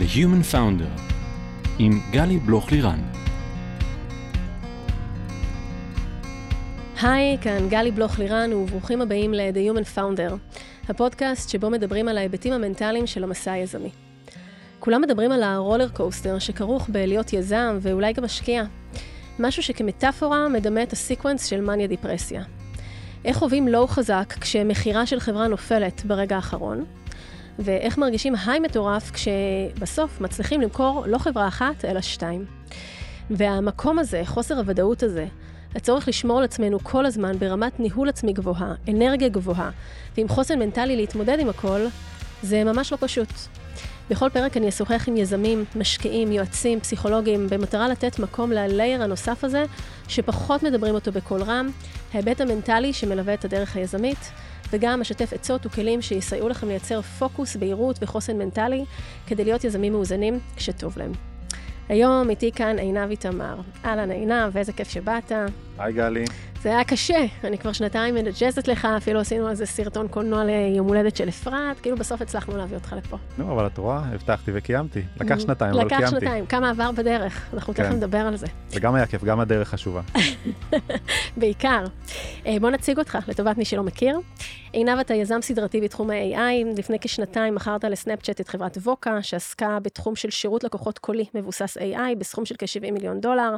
The Human Founder עם גלי בלוך-לירן. היי, כאן גלי בלוך-לירן וברוכים הבאים ל-The Human Founder, הפודקאסט שבו מדברים על ההיבטים המנטליים של המסע היזמי. כולם מדברים על ה roller coaster שכרוך בלהיות יזם ואולי גם משקיע. משהו שכמטאפורה מדמה את ה sequence של מניה דיפרסיה. איך חווים low חזק כשמכירה של חברה נופלת ברגע האחרון, ואיך מרגישים היי מטורף כשבסוף מצליחים למכור לא חברה אחת, אלא שתיים. והמקום הזה, חוסר הוודאות הזה, הצורך לשמור על עצמנו כל הזמן ברמת ניהול עצמי גבוהה, אנרגיה גבוהה, ועם חוסן מנטלי להתמודד עם הכל, זה ממש לא פשוט. בכל פרק אני אשוחח עם יזמים, משקיעים, יועצים, פסיכולוגים, במטרה לתת מקום ללייר הנוסף הזה, שפחות מדברים אותו בקול רם, ההיבט המנטלי שמלווה את הדרך היזמית, וגם אשתף עצות וכלים שיסייעו לכם לייצר פוקוס, בהירות וחוסן מנטלי, כדי להיות יזמים מאוזנים כשטוב להם. היום איתי כאן עינב איתמר. אהלן עינב, איזה כיף שבאת. היי גלי. זה היה קשה, אני כבר שנתיים מנג'זת לך, אפילו עשינו על זה סרטון קולנוע ליום הולדת של אפרת, כאילו בסוף הצלחנו להביא אותך לפה. נו, אבל את רואה, הבטחתי וקיימתי. לקח שנתיים, אבל לקח קיימתי. שנתיים, כמה עבר בדרך, אנחנו כן. תכף נדבר על זה. זה גם היה כיף, גם הדרך חשובה. בעיקר. אה, בוא נציג אותך, לטובת מי שלא מכיר. עינב, אתה יזם סדרתי בתחום ה-AI, לפני כשנתיים מכרת לסנאפצ'אט את חברת ווקה, שעסקה בתחום של שירות לקוחות קולי מבוסס AI, בסכום של כ-70 מיליון דולר.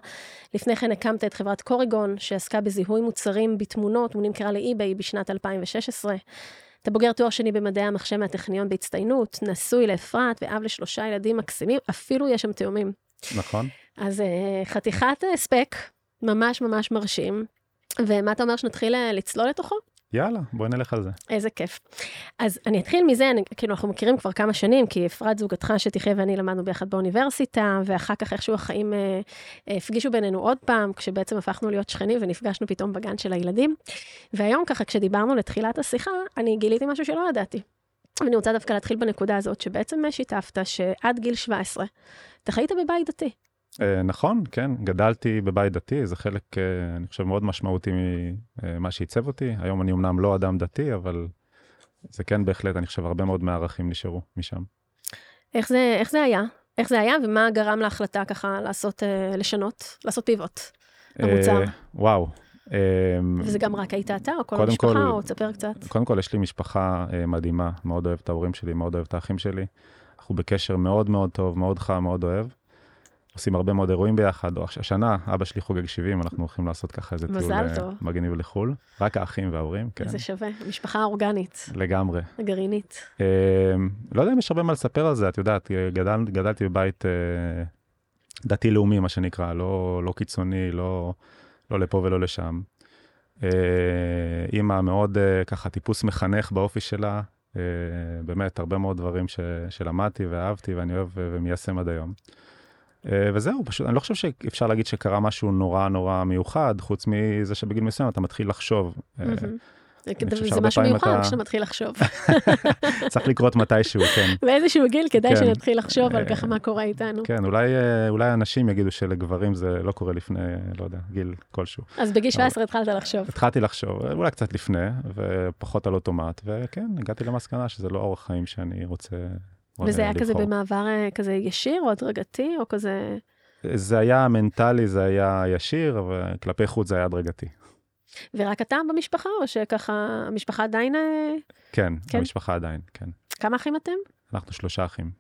לפני כן הקמת את חברת קוריגון, שעסקה בזיהוי מוצרים בתמונות ונמכרה לאי-ביי בשנת 2016. אתה בוגר תואר שני במדעי המחשב מהטכניון בהצטיינות, נשוי לאפרת ואב לשלושה ילדים מקסימים, אפילו יש שם תאומים. נכון? אז אה, חתיכת אה, ספק, ממש ממש מרשים. ומה אתה אומר שנתחיל אה, לצלול לתוכו? יאללה, בואי נלך על זה. איזה כיף. אז אני אתחיל מזה, אני, כאילו אנחנו מכירים כבר כמה שנים, כי אפרת זוגתך שתחיה ואני למדנו ביחד באוניברסיטה, ואחר כך איכשהו החיים אה, אה, הפגישו בינינו עוד פעם, כשבעצם הפכנו להיות שכנים ונפגשנו פתאום בגן של הילדים. והיום ככה, כשדיברנו לתחילת השיחה, אני גיליתי משהו שלא ידעתי. ואני רוצה דווקא להתחיל בנקודה הזאת, שבעצם שיתפת שעד גיל 17, אתה חיית בבית דתי. אה, נכון, כן, גדלתי בבית דתי, זה חלק, אה, אני חושב, מאוד משמעותי ממה שעיצב אותי. היום אני אמנם לא אדם דתי, אבל זה כן בהחלט, אני חושב, הרבה מאוד מהערכים נשארו משם. איך זה, איך זה היה? איך זה היה, ומה גרם להחלטה ככה לעשות, אה, לשנות, לעשות פיבוט למוצר? אה, וואו. אה, וזה גם רק היית אתה, או כל המשפחה, כל- או תספר קצת. קודם כל, יש לי משפחה אה, מדהימה, מאוד אוהב את ההורים שלי, מאוד אוהב את האחים שלי. אנחנו בקשר מאוד מאוד טוב, מאוד חם, מאוד אוהב. עושים הרבה מאוד אירועים ביחד. או הש- השנה, אבא שלי חוגג 70, אנחנו הולכים לעשות ככה איזה טיול אה, טוב. מגניב לחו"ל. רק האחים וההורים, כן, זה שווה, משפחה אורגנית, לגמרי. הגרעינית. אה, לא יודע אם יש הרבה מה לספר על זה, את יודעת, אה, גדל, גדלתי בבית אה, דתי-לאומי, מה שנקרא, לא, לא קיצוני, לא, לא לפה ולא לשם. אה, אימא מאוד אה, ככה טיפוס מחנך באופי שלה, אה, באמת הרבה מאוד דברים ש, שלמדתי ואהבתי ואני אוהב ו- ומיישם עד היום. אה, וזהו, פשוט, אני לא חושב שאפשר להגיד שקרה משהו נורא נורא מיוחד, חוץ מזה שבגיל מסוים אתה מתחיל לחשוב. אה. זה משהו מיוחד אתה- כשאתה מתחיל לחשוב. צריך לקרות מתישהו, כן. באיזשהו גיל כדאי כן. שנתחיל לחשוב על אה, ככה מה קורה איתנו. כן, אולי, אנשים יגידו שלגברים זה לא קורה לפני, לא יודע, גיל כלשהו. אז בגיל 17 התחלת לחשוב. התחלתי לחשוב, אולי קצת לפני, ופחות על אוטומט, וכן, הגעתי למסקנה שזה לא אורח חיים שאני רוצה וזה היה כזה לבחור. במעבר אה, כזה ישיר או הדרגתי, או כזה... זה היה מנטלי, זה היה ישיר, וכלפי חוץ זה היה הדרגתי. ורק אתה במשפחה, או שככה המשפחה עדיין... אה, כן, כן? המשפחה עדיין, כן. כמה אחים אתם? אנחנו שלושה אחים.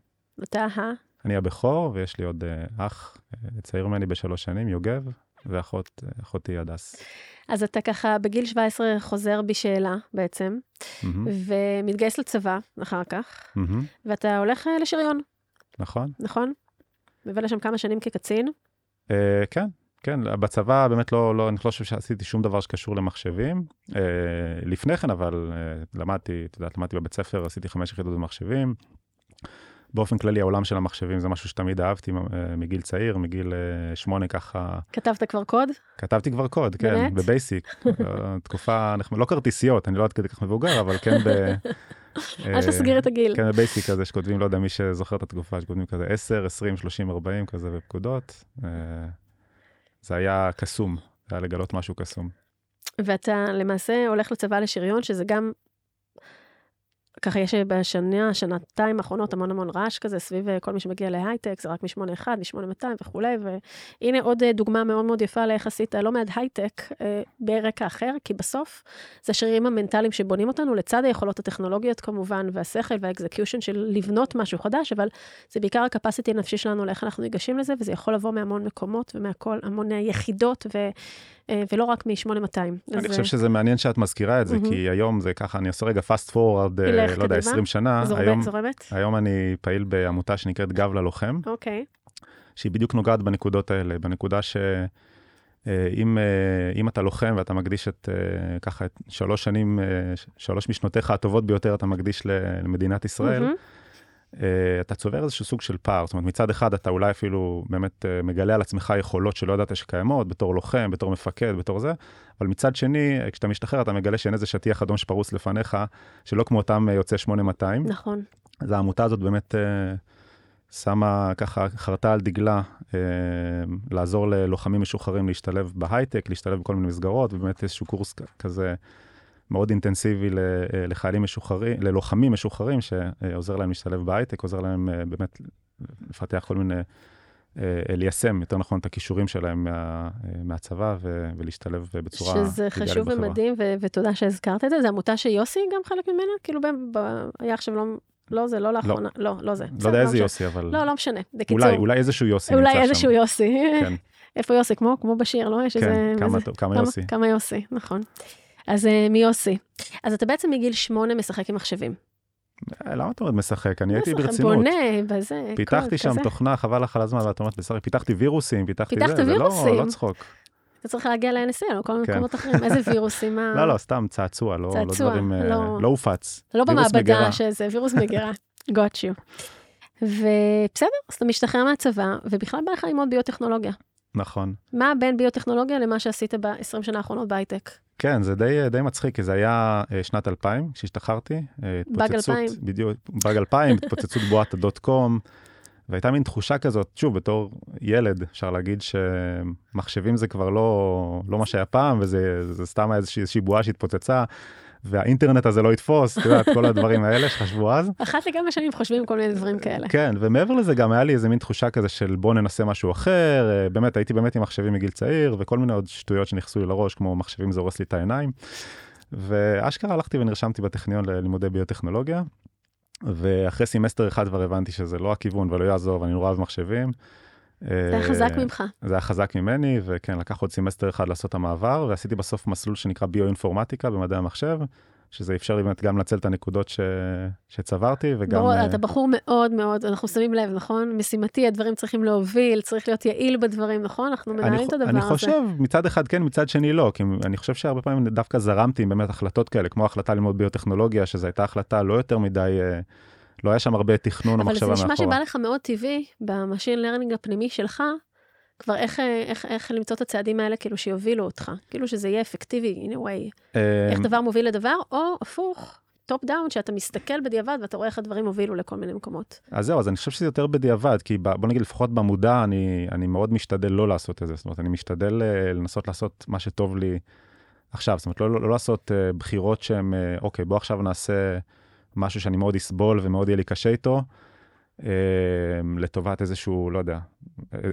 אתה ה... אני הבכור, ויש לי עוד אה, אח צעיר ממני בשלוש שנים, יוגב, ואחותי אחותי הדס. אז אתה ככה בגיל 17 חוזר בשאלה בעצם, מהמם, ומתגייס לצבא אחר כך, מהמם, ואתה הולך אה, לשריון, נכון. נכון? מבלה שם כמה שנים כקצין. אה, כן, כן, בצבא באמת לא, לא, אני לא חושב שעשיתי שום דבר שקשור למחשבים. אה, לפני כן, אבל אה, למדתי, את יודעת, למדתי בבית ספר, עשיתי חמש יחידות במחשבים. באופן כללי, העולם של המחשבים זה משהו שתמיד אהבתי אה, מגיל צעיר, מגיל אה, שמונה ככה, כתבת כבר קוד? כתבתי כבר קוד, כן, באמת? בבייסיק. תקופה, נחמד- לא כרטיסיות, אני לא עד כדי כך מבוגר, אבל כן ב... אל תסגיר את הגיל. כן, בבייסיק כזה שכותבים, לא יודע מי שזוכר את התקופה, שכותבים כזה 10, 20, 30, 40 כזה בפקודות. אה, זה היה קסום, זה היה לגלות משהו קסום. ואתה למעשה הולך לצבא לשריון, שזה גם ככה יש בשנה, שנתיים האחרונות המון המון רעש כזה סביב אה, כל מי שמגיע להייטק, זה רק מ-81, מ-8200 וכולי, והנה עוד אה, דוגמה מאוד מאוד יפה לאיך עשית לא מעט הייטק אה, ברקע אחר, כי בסוף זה השרירים המנטליים שבונים אותנו, לצד היכולות הטכנולוגיות כמובן, והשכל והאקזקיושן של לבנות משהו חדש, אבל זה בעיקר הקפסיטי הנפשי שלנו לאיך אנחנו ניגשים לזה, וזה יכול לבוא מהמון מקומות ומהכל, המון יחידות, ו, ולא רק מ-8200. אני חושב שזה מעניין שאת מזכירה את זה, כי היום זה ככה, אני עושה רגע fast forward, לא יודע, 20 שנה. זורמת, היום, זורמת. היום אני פעיל בעמותה שנקראת גב ללוחם. אוקיי. שהיא בדיוק נוגעת בנקודות האלה, בנקודה ש... אם, אם אתה לוחם ואתה מקדיש את ככה את שלוש שנים, שלוש משנותיך הטובות ביותר אתה מקדיש למדינת ישראל, mm-hmm. אתה צובר איזשהו סוג של פער. זאת אומרת, מצד אחד אתה אולי אפילו באמת מגלה על עצמך יכולות שלא ידעת שקיימות, בתור לוחם, בתור מפקד, בתור זה, אבל מצד שני, כשאתה משתחרר, אתה מגלה שאין איזה שטיח אדום שפרוס לפניך, שלא כמו אותם יוצאי 8200. נכון. אז העמותה הזאת באמת אה, שמה ככה, חרתה על דגלה אה, לעזור ללוחמים משוחררים להשתלב בהייטק, להשתלב בכל מיני מסגרות, ובאמת איזשהו קורס כזה מאוד אינטנסיבי לחיילים משוחררים, ללוחמים משוחררים, שעוזר להם להשתלב בהייטק, עוזר להם אה, באמת לפתח כל מיני... ליישם, יותר נכון, את הכישורים שלהם מה, מהצבא ו, ולהשתלב בצורה שזה חשוב ומדהים, ו- ותודה שהזכרת את זה. זו עמותה שיוסי גם חלק ממנה? כאילו, ב- ב- היה עכשיו לא... לא זה, לא לאחרונה, לא, לא, לא זה. לא יודע איזה יוסי, אבל... לא, לא משנה, בקיצור. אולי, אולי איזשהו יוסי נמצא שם. אולי איזשהו יוסי. כן. איפה יוסי? כמו, כמו בשיר, לא? יש כן, איזה... כמה, איזה, כמה, כמה יוסי. כמה יוסי, נכון. אז uh, מיוסי. אז אתה בעצם מגיל שמונה משחק עם מחשבים. למה את אומרת משחק? אני הייתי ברצינות. בונה, בזה, פיתחתי שם כזה. תוכנה, חבל לך על הזמן, ואת אומרת, משחק, פיתחתי וירוסים, פיתחתי פיתחת זה. זה לא, לא צחוק. אתה צריך להגיע ל-NSA או כל מיני מקומות אחרים, איזה וירוסים? לא, לא, סתם צעצוע, לא, לא דברים, לא, לא הופץ. לא במעבדה שזה וירוס מגירה, got you. ובסדר, אז אתה משתחרר מהצבא, ובכלל בא לך ללמוד ביוטכנולוגיה. נכון. מה בין ביוטכנולוגיה למה שעשית ב-20 שנה האחרונות בהייטק? כן, זה די, די מצחיק, כי זה היה שנת 2000, כשהשתחררתי. באג 2000. בדיוק, באג 2000, התפוצצות בועת הדוט קום, והייתה מין תחושה כזאת, שוב, בתור ילד, אפשר להגיד שמחשבים זה כבר לא, לא מה שהיה פעם, וזה סתם איזושהי, איזושהי בועה שהתפוצצה. והאינטרנט הזה לא יתפוס, את יודעת, כל הדברים האלה שחשבו אז. אחת לכמה שנים חושבים כל מיני דברים כאלה. כן, ומעבר לזה גם היה לי איזה מין תחושה כזה של בוא ננסה משהו אחר, באמת, הייתי באמת עם מחשבים מגיל צעיר, וכל מיני עוד שטויות שנכנסו לי לראש, כמו מחשבים זה הורס לי את העיניים. ואשכרה הלכתי ונרשמתי בטכניון ללימודי ביוטכנולוגיה, ואחרי סמסטר אחד כבר הבנתי שזה לא הכיוון ולא יעזור, ואני נורא אוהב מחשבים. זה היה חזק ממך. זה היה חזק ממני, וכן, לקח עוד סמסטר אחד לעשות את המעבר, ועשיתי בסוף מסלול שנקרא ביו-אינפורמטיקה במדעי המחשב, שזה אפשר לי באמת גם לנצל את הנקודות ש... שצברתי, וגם... ברור, אתה בחור מאוד מאוד, אנחנו שמים לב, נכון? משימתי, הדברים צריכים להוביל, צריך להיות יעיל בדברים, נכון? אנחנו מנהלים את הדבר אני הזה. אני חושב, מצד אחד כן, מצד שני לא, כי אני חושב שהרבה פעמים דווקא זרמתי עם באמת החלטות כאלה, כמו החלטה ללמוד ביוטכנולוגיה, שזו הייתה החלטה לא יותר מדי... לא היה שם הרבה תכנון או מחשבה מאחורה. אבל זה נשמע שבא לך מאוד טבעי, ב machine learning הפנימי שלך, כבר איך, איך, איך למצוא את הצעדים האלה, כאילו שיובילו אותך, כאילו שזה יהיה אפקטיבי, in a way. איך דבר מוביל לדבר, או הפוך, top down, שאתה מסתכל בדיעבד ואתה רואה איך הדברים הובילו לכל מיני מקומות. אז זהו, אז אני חושב שזה יותר בדיעבד, כי בוא נגיד, לפחות במודע, אני, אני מאוד משתדל לא לעשות את זה. זאת אומרת, אני משתדל לנסות לעשות מה שטוב לי עכשיו. זאת אומרת, לא, לא, לא לעשות בחירות שהן, אוקיי, בוא עכשיו נעשה... משהו שאני מאוד אסבול ומאוד יהיה לי קשה איתו, לטובת איזשהו, לא יודע,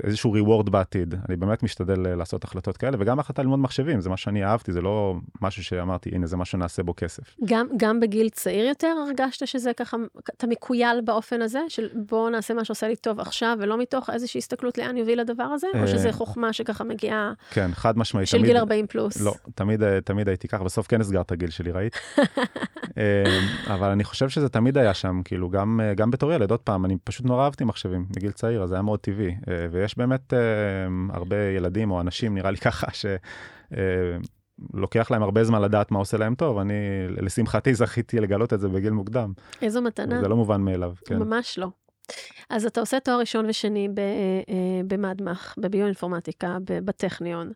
איזשהו reward בעתיד. אני באמת משתדל לעשות החלטות כאלה, וגם החלטה ללמוד מחשבים, זה מה שאני אהבתי, זה לא משהו שאמרתי, הנה, זה מה שנעשה בו כסף. גם, גם בגיל צעיר יותר הרגשת שזה ככה, אתה מקוייל באופן הזה, של בוא נעשה מה שעושה לי טוב עכשיו, ולא מתוך איזושהי הסתכלות לאן יוביל לדבר הזה, או שזה חוכמה שככה מגיעה... כן, חד משמעית. של גיל 40 פלוס. לא, תמיד, תמיד הייתי ככה, בסוף כן הסגרת את הגיל שלי, ראית? אבל אני חושב שזה תמיד היה שם, כאילו, גם, גם בתור ילד, עוד פעם, אני פשוט נורא אהבתי מחשבים בגיל צעיר, אז זה היה מאוד טבעי. ויש באמת הרבה ילדים או אנשים, נראה לי ככה, שלוקח להם הרבה זמן לדעת מה עושה להם טוב. אני, לשמחתי, זכיתי לגלות את זה בגיל מוקדם. איזו מתנה. זה לא מובן מאליו, כן. ממש לא. אז אתה עושה תואר ראשון ושני במדמח, בביואינפורמטיקה, בטכניון.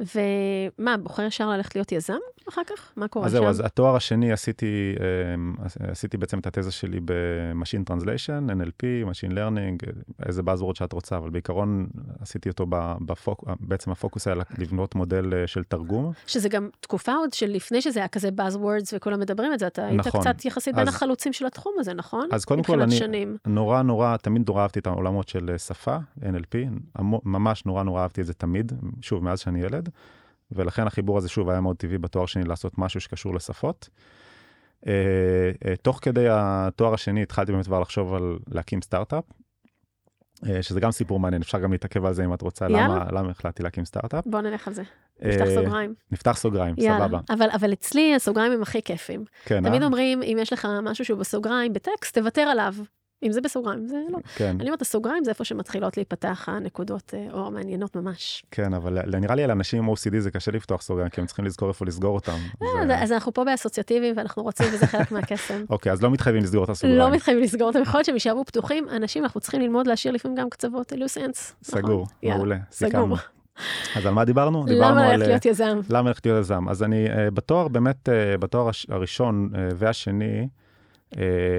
ומה, בוחר ישר ללכת להיות יזם אחר כך? מה קורה אז שם? זהו, אז התואר השני עשיתי, אה, עשיתי בעצם את התזה שלי ב-Machine Translation, NLP, Machine Learning, איזה buzzword שאת רוצה, אבל בעיקרון עשיתי אותו בפוק, בעצם הפוקוס היה לבנות מודל אה, של תרגום. שזה גם תקופה עוד של לפני שזה היה כזה buzzwords וכולם מדברים את זה, אתה היית נכון. קצת יחסית אז- בין החלוצים של התחום הזה, נכון? אז קודם כל, אני שנים. נורא נורא, תמיד נורא אהבתי את העולמות של אה, שפה, NLP, ממש נורא נורא אהבתי את זה תמיד, שוב, מאז שאני ילד, ולכן החיבור הזה שוב היה מאוד טבעי בתואר שני לעשות משהו שקשור לשפות. אה, אה, תוך כדי התואר השני התחלתי באמת כבר לחשוב על להקים סטארט-אפ, אה, שזה גם סיפור מעניין, אפשר גם להתעכב על זה אם את רוצה. למה, למה החלטתי להקים סטארט-אפ. בוא נלך על זה. נפתח סוגריים. נפתח סוגריים, יאללה. סבבה. אבל, אבל אצלי הסוגריים הם הכי כיפים. כן, תמיד אה? אומרים, אם יש לך משהו שהוא בסוגריים, בטקסט, תוותר עליו. אם זה בסוגריים, זה לא. כן, אני אומרת, הסוגריים זה איפה שמתחילות להיפתח הנקודות אה, אור המעניינות ממש. כן, אבל נראה לי לאנשים עם OCD זה קשה לפתוח סוגריים, כי הם צריכים לזכור איפה לסגור אותם. אה, זה- אז- אנחנו פה באסוציאטיביים ואנחנו רוצים, וזה חלק מהקסם. אוקיי, אז לא מתחייבים לסגור את הסוגריים. לא מתחייבים לסגור אותם, יכול להיות שהם יישארו פתוחים. אנשים, אנחנו צריכים ללמוד להשאיר לפעמים גם קצוות, loose ends. סגור, יאללה, מעולה, סגור. סיכמנו. אז על מה דיברנו? דיברנו למה על... ללכת להיות יזם? למה ללכת להיות יזם? אז אני uh, בתואר, באמת, בתואר הראשון והשני,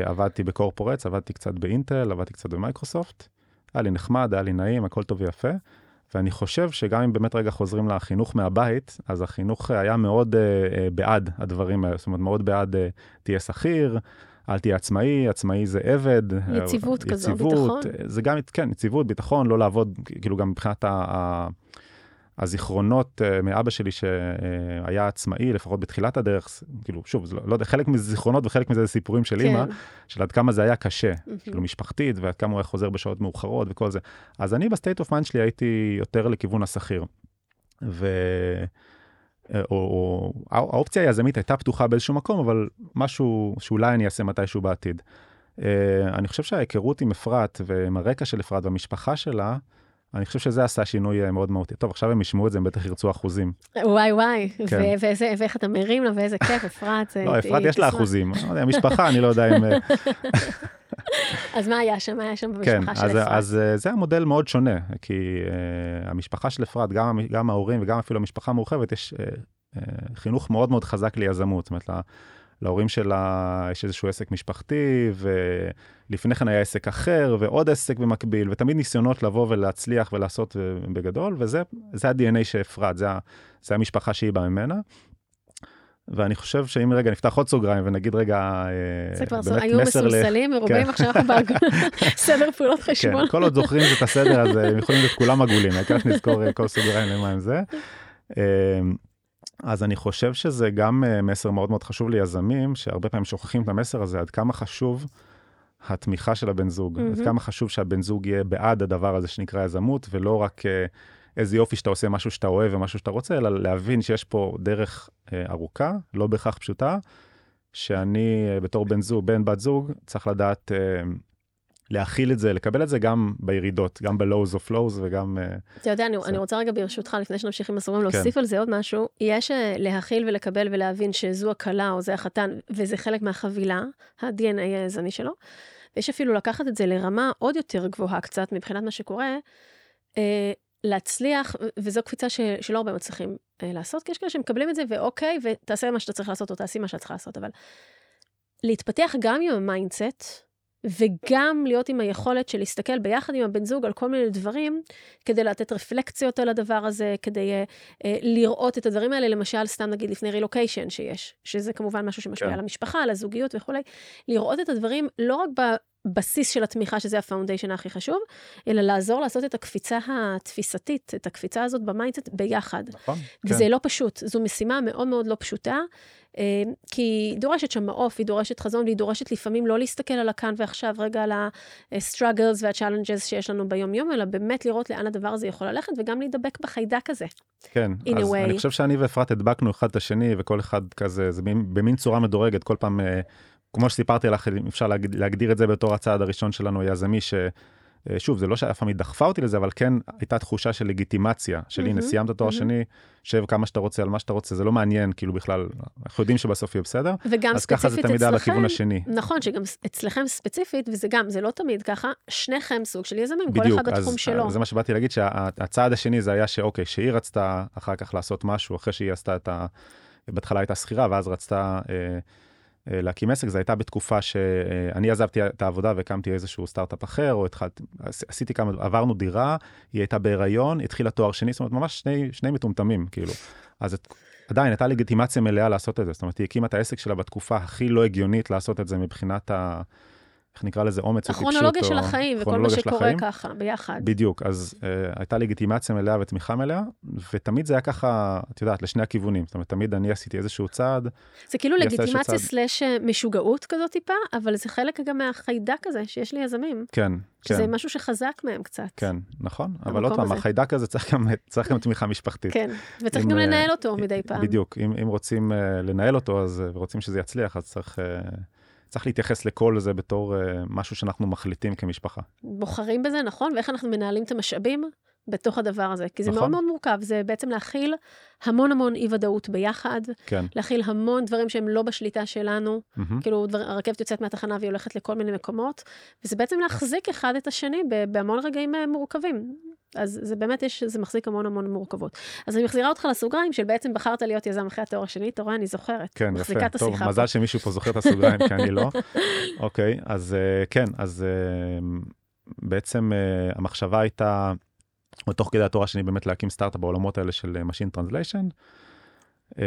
עבדתי בקורפורטס, עבדתי קצת באינטל, עבדתי קצת במייקרוסופט. היה לי נחמד, היה לי נעים, הכל טוב ויפה. ואני חושב שגם אם באמת רגע חוזרים לחינוך מהבית, אז החינוך היה מאוד uh, uh, בעד הדברים האלה, זאת אומרת, מאוד בעד uh, תהיה שכיר, אל תהיה עצמאי, עצמאי זה עבד. יציבות אה, כזו, יציבות, ביטחון. זה גם, כן, יציבות, ביטחון, לא לעבוד, כאילו גם מבחינת ה... ה הזיכרונות אה, מאבא שלי שהיה עצמאי, לפחות בתחילת הדרך, כאילו, שוב, לא, לא יודע, חלק מזה זיכרונות וחלק מזה זה סיפורים של אימא, כן. של עד כמה זה היה קשה, מהמם. כאילו משפחתית, ועד כמה הוא היה חוזר בשעות מאוחרות וכל זה. אז אני ב state of mind שלי הייתי יותר לכיוון השכיר. ו... אה, או, או הא- האופציה היזמית הייתה פתוחה באיזשהו מקום, אבל משהו שאולי אני אעשה מתישהו בעתיד. אה, אני חושב שההיכרות עם אפרת ועם הרקע של אפרת והמשפחה שלה, אני חושב שזה עשה שינוי אה, מאוד מהותי. טוב, עכשיו הם ישמעו את זה, הם בטח ירצו אחוזים. וואי וואי, כן. ואיזה- ואיך אתה מרים לה, ואיזה כיף, אפרת. זה- לא, אפרת יש לה. אחוזים. לא יודע, משפחה, אני לא יודע אם... אה, אז מה היה שם? מה היה שם כן, במשפחה של אז, אפרת? אז אה, זה המודל מאוד שונה, כי uh, המשפחה של אפרת, גם, ההורים וגם אפילו המשפחה המורחבת, יש uh, uh, חינוך מאוד מאוד חזק ליזמות. זאת אומרת, להורים שלה יש איזשהו עסק משפחתי, ולפני כן היה עסק אחר, ועוד עסק במקביל, ותמיד ניסיונות לבוא ולהצליח ולעשות אה, בגדול, וזה זה ה-DNA של אפרת, זה, זה המשפחה שהיא באה ממנה. ואני חושב שאם רגע נפתח עוד סוגריים ונגיד רגע, אה, זה כבר באמת היו מסולסלים, מרובים, כן. עכשיו אנחנו בסדר פעולות חשבון. כן, כל עוד זוכרים את הסדר, אז אה, הם יכולים להיות כולם עגולים, העיקר שנזכור אה, כל סוגריים הם זה. אז אני חושב שזה גם אה, מסר מאוד מאוד חשוב ליזמים, שהרבה פעמים שוכחים את המסר הזה, עד כמה חשוב התמיכה של הבן זוג, מהמם. עד כמה חשוב שהבן זוג יהיה בעד הדבר הזה שנקרא יזמות, ולא רק אה, איזה יופי שאתה עושה משהו שאתה אוהב ומשהו שאתה רוצה, אלא להבין שיש פה דרך אה, ארוכה, לא בהכרח פשוטה, שאני בתור בן זוג, בן בת זוג, צריך לדעת אה, להכיל את זה, לקבל את זה גם בירידות, גם ב-lows of lows וגם... אה, אתה יודע, אני, אני רוצה רגע ברשותך, לפני שנמשיך עם הסורים, כן. להוסיף על זה עוד משהו. יש אה, להכיל ולקבל ולהבין שזו הכלה או זה החתן, וזה חלק מהחבילה, ה-DNA היזמי שלו. ויש אפילו לקחת את זה לרמה עוד יותר גבוהה קצת מבחינת מה שקורה, אה, להצליח, וזו קפיצה ש, שלא הרבה מצליחים אה, לעשות, כי יש כאלה שמקבלים את זה, ואוקיי, ותעשה מה שאתה צריך לעשות, או תעשי מה שאת צריכה לעשות, אבל להתפתח גם עם ה mindset, וגם להיות עם היכולת של להסתכל ביחד עם הבן זוג על כל מיני דברים, כדי לתת רפלקציות על הדבר הזה, כדי אה, אה, לראות את הדברים האלה, למשל, סתם נגיד לפני רילוקיישן שיש, שזה כמובן משהו שמשפיע כן. על המשפחה, על הזוגיות וכולי, לראות את הדברים לא רק בבסיס של התמיכה, שזה ה foundation הכי חשוב, אלא לעזור לעשות את הקפיצה התפיסתית, את הקפיצה הזאת ב mindset ביחד. נכון? וזה לא פשוט, זו משימה מאוד מאוד לא פשוטה, אה, כי היא דורשת שם מעוף, היא דורשת חזון, והיא דורשת לפעמים לא להסתכל על הכאן ועכשיו, רגע על ה-struggles וה-challenges שיש לנו ביום-יום, אלא באמת לראות לאן הדבר הזה יכול ללכת, וגם להידבק בחיידק הזה. כן, אז. אני חושב שאני ואפרת הדבקנו אחד את השני, וכל אחד כזה, זה במין- במין צורה מדורגת, כל פעם, אה, כמו שסיפרתי לך, אם אפשר להג- להגדיר את זה בתור הצעד הראשון שלנו היזמי, אה, שוב, זה לא שאף פעם היא דחפה אותי לזה, אבל כן הייתה תחושה של לגיטימציה, של הנה, סיימת תואר. שני, שב כמה שאתה רוצה על מה שאתה רוצה, זה לא מעניין, כאילו בכלל, אנחנו יודעים שבסוף יהיה בסדר, וגם אז ככה זה ספציפית תמיד אצלכם, לכיוון השני. נכון, שגם אצלכם ספציפית, וזה גם, זה לא תמיד ככה, שניכם סוג של יזמים, כל בדיוק, אחד אז בתחום שלו. אז זה מה שבאתי להגיד, שהצעד השני זה היה שאוקיי, שהיא רצתה אחר כך לעשות משהו, אחרי שהיא עשתה את ה... בהתחלה הייתה שכירה, ואז רצתה אה, אה, להקים עסק, זו הייתה בתקופה שאני עזבתי את העבודה והקמתי איזשהו סטארט-אפ אחר, או התחלתי, עש- עשיתי כמה, עברנו דירה, היא הייתה בהיריון, התחילה תואר שני, זאת אומרת, ממש שני, שני מטומטמים, כאילו. אז את, עדיין הייתה לגיטימציה מלאה לעשות את זה, זאת אומרת, היא הקימה את העסק שלה בתקופה הכי לא הגיונית לעשות את זה מבחינת ה... איך נקרא לזה, אומץ וטיפשות. הכרונולוגיה של החיים, וכל מה שקורה. ככה, ביחד. בדיוק, אז uh, הייתה לגיטימציה מלאה ותמיכה מלאה, ותמיד זה היה ככה, את יודעת, לשני הכיוונים. זאת אומרת, תמיד אני עשיתי איזשהו צעד, זה כאילו לגיטימציה צעד. סלאש אה, משוגעות כזאת טיפה, אבל זה חלק גם מהחיידק הזה שיש לי יזמים, כן, שזה כן, משהו שחזק מהם קצת. כן, נכון, אבל עוד פעם. החיידק הזה צריך גם, צריך גם תמיכה משפחתית. כן, וצריך אם, גם אה, לנהל אותו מדי פעם. בדיוק, אם, אם רוצים uh, לנהל אותו, אז uh, רוצים שזה יצליח, אז צריך, uh, צריך להתייחס לכל זה בתור uh, משהו שאנחנו מחליטים כמשפחה. בוחרים בזה, נכון? ואיך אנחנו מנהלים את המשאבים בתוך הדבר הזה. כי זה נכון. מאוד מאוד מורכב, זה בעצם להכיל המון המון אי-ודאות ביחד, כן, להכיל המון דברים שהם לא בשליטה שלנו, מהמם, כאילו דבר, הרכבת יוצאת מהתחנה והיא הולכת לכל מיני מקומות, וזה בעצם להחזיק אחד את השני בהמון רגעים אה, מורכבים. אז זה באמת יש, זה מחזיק המון המון מורכבות. אז אני מחזירה אותך לסוגריים של בעצם בחרת להיות יזם אחרי התואר השני, אתה רואה, אני זוכרת. כן, מחזיקה יפה. את טוב, השיחה מזל פה. שמישהו פה זוכר את הסוגריים, כי אני לא. אוקיי, אז אה, כן, אז אה, בעצם המחשבה הייתה, עוד תוך כדי התואר השני, באמת להקים סטארט-אפ בעולמות האלה של אה, Machine Translation. אה,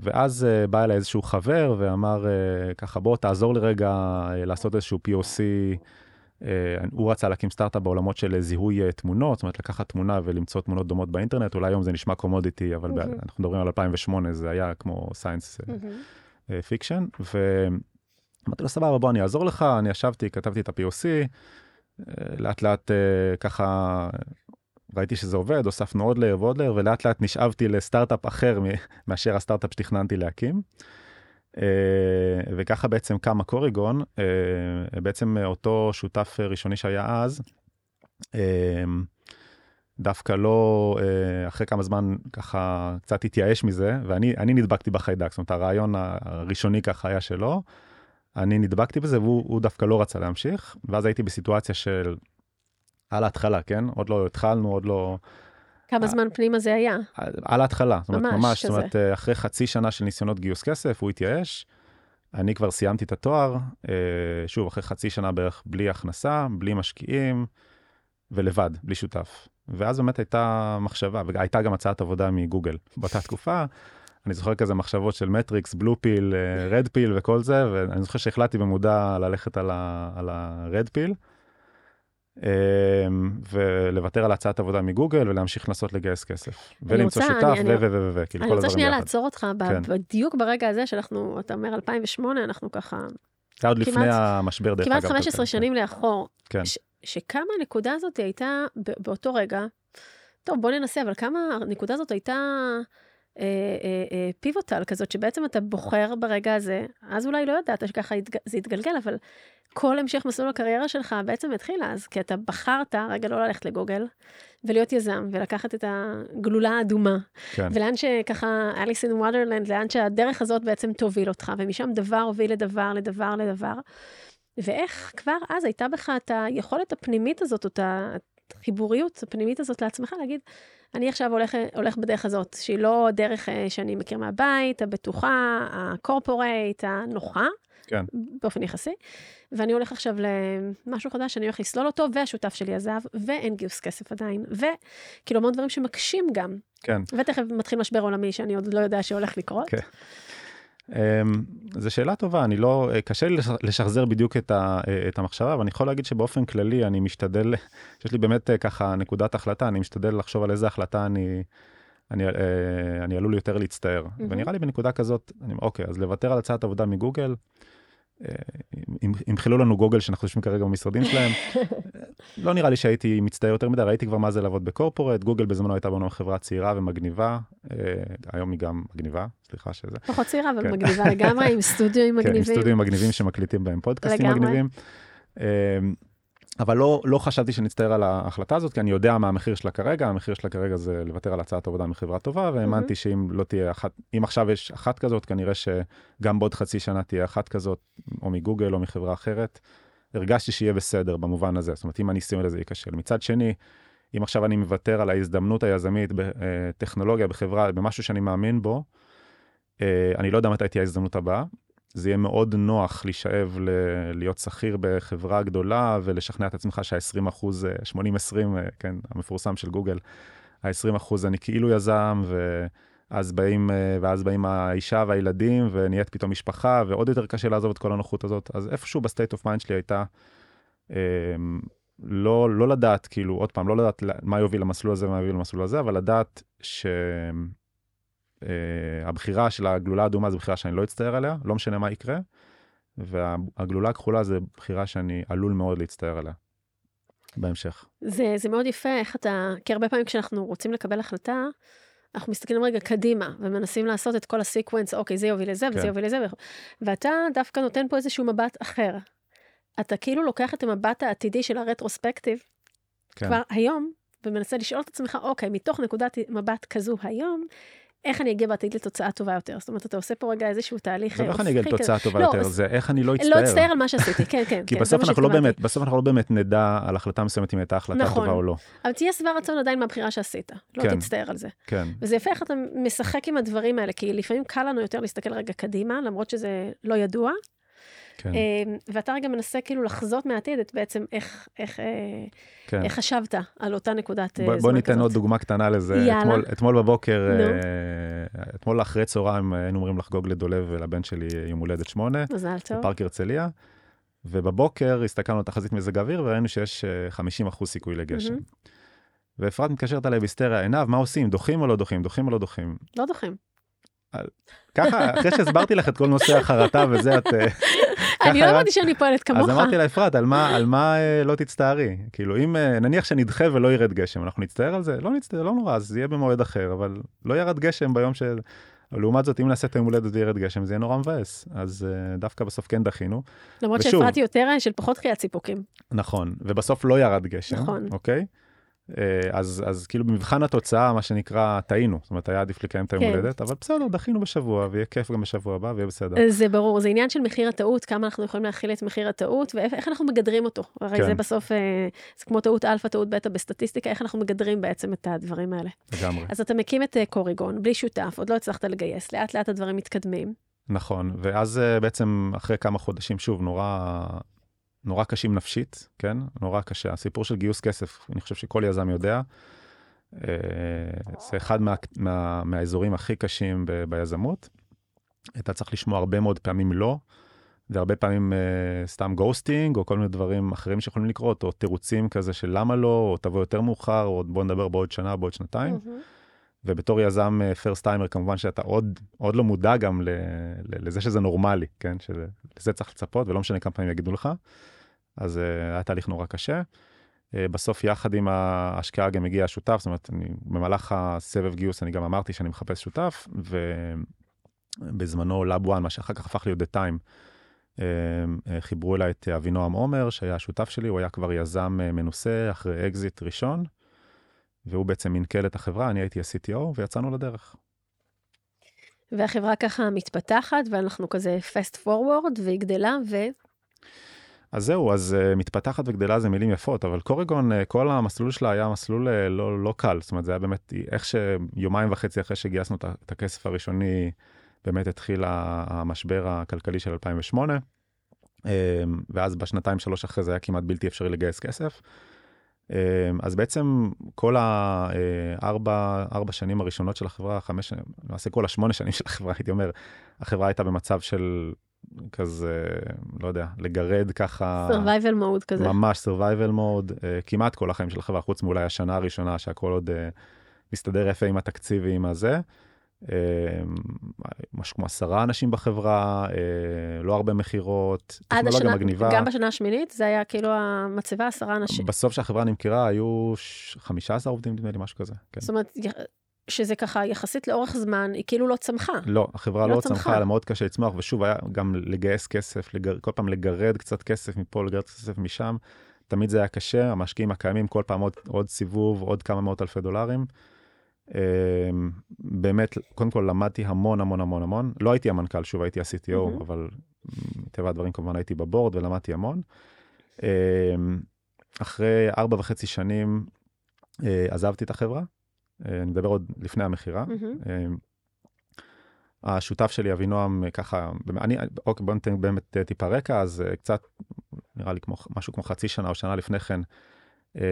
ואז אה, בא אליי איזשהו חבר ואמר ככה, בוא תעזור לי רגע לעשות איזשהו POC. הוא רצה להקים סטארט-אפ בעולמות של זיהוי תמונות, זאת אומרת לקחת תמונה ולמצוא תמונות דומות באינטרנט, אולי היום זה נשמע commodity, אבל מהמם. אנחנו מדברים על 2008, זה היה כמו science. fiction, ואמרתי לו, סבבה, בוא, אני אעזור לך, אני ישבתי, כתבתי את ה-POC, לאט לאט אה, ככה ראיתי שזה עובד, הוספנו עוד layer ועוד layer, ולאט לאט נשאבתי לסטארט-אפ אחר מאשר הסטארט-אפ שתכננתי להקים. אה, וככה בעצם קם קורטיגון, אה, בעצם אותו שותף ראשוני שהיה אז, דווקא לא, אחרי כמה זמן ככה קצת התייאש מזה, ואני אני נדבקתי בחיידק, זאת אומרת הרעיון הראשוני ככה היה שלו, אני נדבקתי בזה והוא הוא דווקא לא רצה להמשיך, ואז הייתי בסיטואציה של, על ההתחלה, כן? עוד לא התחלנו, עוד לא... כמה זמן פנימה זה היה? על- ההתחלה, זאת אומרת, ממש זאת. אומרת, אה, אחרי חצי שנה של ניסיונות גיוס כסף, הוא התייאש. אני כבר סיימתי את התואר, אה, שוב, אחרי חצי שנה בערך בלי הכנסה, בלי משקיעים, ולבד, בלי שותף. ואז באמת הייתה מחשבה, והייתה גם הצעת עבודה מגוגל באותה תקופה. אני זוכר כזה מחשבות של מטריקס, בלו פיל, רד פיל וכל זה, ואני זוכר שהחלטתי במודע ללכת על הרד פיל. ולוותר על הצעת עבודה מגוגל ולהמשיך לנסות לגייס כסף. ולמצוא רוצה- שותף אני- ו ו ו ו כאילו אני כל רוצה הדברים שנייה. לעצור אותך, כן. בדיוק ברגע הזה שאנחנו, אתה אומר 2008, אנחנו ככה, זה עוד לפני המשבר דרך אגב. כמעט 15 כלכלי. שנים לאחור. כן. שכמה הנקודה הזאת הייתה באותו רגע, טוב, בוא ננסה, אבל כמה הנקודה הזאת הייתה אה, אה, אה, פיבוטל כזאת, שבעצם אתה בוחר ברגע הזה, אז אולי לא ידעת שככה זה יתגלגל, אבל כל המשך מסלול הקריירה שלך בעצם התחיל אז, כי אתה בחרת רגע לא ללכת לגוגל, ולהיות יזם, ולקחת את הגלולה האדומה, כן. ולאן שככה, אליס אין וונדרלנד, לאן שהדרך הזאת בעצם תוביל אותך, ומשם דבר הוביל לדבר, לדבר, לדבר. ואיך כבר אז הייתה בך את היכולת הפנימית הזאת, או את החיבוריות הפנימית הזאת לעצמך, להגיד, אני עכשיו הולך, הולך בדרך הזאת, שהיא לא דרך אה, שאני מכיר מהבית, הבטוחה, הקורפורייט, הנוחה, כן. באופן יחסי, ואני הולך עכשיו למשהו חדש שאני הולך לסלול אותו, והשותף שלי עזב, ואין גיוס כסף עדיין, וכאילו המון דברים שמקשים גם. כן. ותכף מתחיל משבר עולמי שאני עוד לא יודע שהולך לקרות. כן. אמ, זו שאלה טובה, אני לא, אה, קשה לי לש- לשחזר בדיוק את, ה, אה, את המחשבה, אבל אני יכול להגיד שבאופן כללי אני משתדל, שיש לי באמת אה, ככה נקודת החלטה, אני משתדל לחשוב על איזה החלטה אני, אני, אני עלול יותר להצטער. מהמם. ונראה לי בנקודה כזאת, אני אוקיי, אז לוותר על הצעת עבודה מגוגל, ימחלו לנו גוגל שאנחנו יושבים כרגע במשרדים שלהם, לא נראה לי שהייתי מצטער יותר מדי, ראיתי כבר מה זה לעבוד בקורפורט, גוגל בזמנו הייתה בנו חברה צעירה ומגניבה, אה, היום היא גם מגניבה, סליחה שזה. פחות צעירה, אבל כן. מגניבה לגמרי, עם סטודיו עם כן, עם מגניבים. סטודיו מגניבים שמקליטים בהם פודקאסטים לגמרי. מגניבים. אבל לא, לא חשבתי שנצטער על ההחלטה הזאת, כי אני יודע מה המחיר שלה כרגע, המחיר שלה כרגע זה לוותר על הצעת עבודה מחברה טובה, והאמנתי שאם לא תהיה אחת, אם עכשיו יש אחת כזאת, כנראה שגם בעוד חצי שנה תהיה אחת כזאת, או מגוגל או מחברה אחרת. הרגשתי שיהיה בסדר במובן הזה, זאת אומרת, אם הניסיון לזה ייכשל. מצד שני, אם עכשיו אני מוותר על ההזדמנות היזמית בטכנולוגיה, בחברה, במשהו שאני מאמין בו, אה, אני לא יודע מתי תהיה ההזדמנות הבאה. זה יהיה מאוד נוח להישאב ל- להיות שכיר בחברה גדולה ולשכנע את עצמך שה-20 אחוז, 80-20, אה, כן, המפורסם של גוגל, ה-20 אחוז אני כאילו יזם, ואז באים, אה, ואז באים האישה והילדים, ונהיית פתאום משפחה, ועוד יותר קשה לעזוב את כל הנוחות הזאת. אז איפשהו ב state of mind שלי הייתה, לא, לא לדעת, כאילו, עוד פעם, לא לדעת מה יוביל למסלול הזה ומה יוביל למסלול הזה, אבל לדעת ש... אה, הבחירה של הגלולה האדומה זו בחירה שאני לא אצטער עליה, לא משנה מה יקרה, והגלולה הכחולה זו בחירה שאני עלול מאוד להצטער עליה בהמשך. זה, זה מאוד יפה איך אתה, כי הרבה פעמים כשאנחנו רוצים לקבל החלטה, אנחנו מסתכלים רגע קדימה ומנסים לעשות את כל הסיקוונס, אוקיי, זה יוביל לזה וזה כן. יוביל לזה, ואתה דווקא נותן פה איזשהו מבט אחר. אתה כאילו לוקח את המבט העתידי של הרטרוספקטיב, כן. כבר היום, ומנסה לשאול את עצמך, אוקיי, מתוך נקודת מבט כזו היום, איך אני אגיע בעתיד לתוצאה טובה יותר. זאת אומרת, אתה עושה פה רגע איזשהו תהליך זה לא איך אני אגיע לתוצאה טובה לא, יותר, זה איך אני לא אצטער. לא אצטער על מה שעשיתי, כן, כן. כי בסוף אנחנו לא באמת, בסוף אנחנו לא באמת נדע על החלטה מסוימת אם הייתה החלטה נכון. טובה או לא. אבל תהיה שבע רצון עדיין מהבחירה שעשית, לא כן, תצטער על זה. כן. וזה יפה איך אתה משחק עם הדברים האלה, כי לפעמים קל לנו יותר להסתכל רגע קדימה, למרות שזה לא ידוע, כן. אמ, ואתה רגע מנסה כאילו לחזות מהעתיד את בעצם איך, איך, אה, כן. איך חשבת על אותה נקודת אה, זמן בוא ניתן כזאת. עוד דוגמה קטנה לזה. יאללה. אתמול, אתמול בבוקר, no. אה, אתמול אחרי צהריים היינו אמורים לחגוג לדולב ולבן שלי יום הולדת שמונה. מזל טוב. בפארק הרצליה. ובבוקר הסתכלנו על תחזית מזג אוויר וראינו שיש 50 אחוז סיכוי לגשם. Mm-hmm. ואפרת מתקשרת אליי בהיסטריה, עינב, מה עושים? דוחים או לא דוחים? דוחים או לא דוחים? לא דוחים. ככה, אחרי שהסברתי לך את כל נושא החרטה וזה, את... אני לא אמרתי שאני פועלת כמוך. אז אמרתי לה, אפרת, על מה, על מה אה, לא תצטערי? כאילו, אם אה, נניח שנדחה ולא ירד גשם, אנחנו נצטער על זה? לא נצטער, לא נורא, אז זה יהיה במועד אחר, אבל לא ירד גשם ביום ש... לעומת זאת, אם נעשה את היום הולדת וירד גשם, זה יהיה נורא מבאס. אז uh, דווקא בסוף כן דחינו. למרות שהפרעתי יותר של פחות קריאת סיפוקים. נכון, ובסוף לא ירד גשם, נכון. אוקיי? אה, אז, אז כאילו במבחן התוצאה, מה שנקרא, טעינו. זאת אומרת, היה עדיף לקיים את היום כן. הולדת, אבל בסדר, דחינו בשבוע, ויהיה כיף גם בשבוע הבא, ויהיה בסדר. זה ברור, זה עניין של מחיר הטעות, כמה אנחנו יכולים להכיל את מחיר הטעות, ואיך אנחנו מגדרים אותו. הרי כן. זה בסוף, אה, זה כמו טעות אלפא, טעות בטא בסטטיסטיקה, איך אנחנו מגדרים בעצם את הדברים האלה. לגמרי. אז אתה מקים את אה, קוריגון, בלי שותף, עוד לא הצלחת לגייס, לאט לאט הדברים מתקדמים. נכון, ואז בעצם אחרי כמה חודשים, שוב, נורא נורא קשים נפשית, כן? נורא קשה. הסיפור של גיוס כסף, אני חושב שכל יזם יודע. אה, זה אחד מה, מה, מהאזורים הכי קשים ב, ביזמות. אתה צריך לשמוע הרבה מאוד פעמים לא, והרבה פעמים uh, סתם ghosting, או כל מיני דברים אחרים שיכולים לקרות, או תירוצים כזה של למה לא, או תבוא יותר מאוחר, או בוא נדבר בעוד שנה, בעוד שנתיים. Mm-hmm. ובתור יזם first uh, timer, כמובן שאתה עוד, עוד לא מודע גם ל, ל, לזה שזה נורמלי, כן? שלזה צריך לצפות, ולא משנה כמה פעמים יגידו לך. אז uh, היה תהליך נורא קשה. Uh, בסוף יחד עם ההשקעה גם הגיע השותף, זאת אומרת, אני, במהלך הסבב גיוס אני גם אמרתי שאני מחפש שותף, ובזמנו לאב One, מה שאחר כך הפך להיות The Time, uh, uh, חיברו אליי את אבינועם עומר, שהיה השותף שלי, הוא היה כבר יזם uh, מנוסה אחרי אקזיט ראשון, והוא בעצם מנכ"ל את החברה, אני הייתי ה-CTO, ויצאנו לדרך. והחברה ככה מתפתחת, ואנחנו כזה fast forward, והיא גדלה, ו... אז זהו, אז uh, מתפתחת וגדלה זה מילים יפות, אבל קוריגון, uh, כל המסלול שלה היה מסלול uh, לא, לא קל, זאת אומרת, זה היה באמת, איך שיומיים וחצי אחרי שגייסנו את, את הכסף הראשוני, באמת התחיל המשבר הכלכלי של 2008, um, ואז בשנתיים שלוש אחרי זה היה כמעט בלתי אפשרי לגייס כסף. Um, אז בעצם כל הארבע ארבע שנים הראשונות של החברה, חמש, למעשה כל השמונה שנים של החברה, הייתי אומר, החברה הייתה במצב של כזה, לא יודע, לגרד ככה... survival mode כזה. ממש survival mode, uh, כמעט כל החיים של החברה, חוץ מאולי השנה הראשונה שהכל עוד uh, מסתדר יפה עם התקציב ועם הזה. Uh, משהו כמו עשרה אנשים בחברה, uh, לא הרבה מכירות, טכנולוגיה השנה, מגניבה. גם בשנה השמינית זה היה כאילו המצבה עשרה אנשים. בסוף שהחברה נמכרה היו 15 עובדים, נדמה לי, משהו כזה. כן. זאת אומרת, שזה ככה יחסית לאורך זמן, היא כאילו לא צמחה. לא, החברה לא, לא צמחה, אלא מאוד קשה לצמוח, ושוב, היה גם לגייס כסף, לגר... כל פעם לגרד קצת כסף מפה, לגרד כסף משם. תמיד זה היה קשה, המשקיעים הקיימים, כל פעם עוד, עוד סיבוב, עוד כמה מאות אלפי דולרים. אה, באמת, קודם כל למדתי המון המון המון המון. לא הייתי המנכ"ל, שוב, הייתי ה-CTO, mm-hmm. אבל מטבע הדברים כמובן הייתי בבורד ולמדתי המון. אה, אחרי ארבע וחצי שנים אה, עזבתי את החברה, אני מדבר עוד לפני המכירה. Mm-hmm. השותף שלי, אבינועם, ככה, אני, אוקיי, בוא ניתן באמת טיפה רקע, אז קצת, נראה לי כמו, משהו כמו חצי שנה או שנה לפני כן, אה,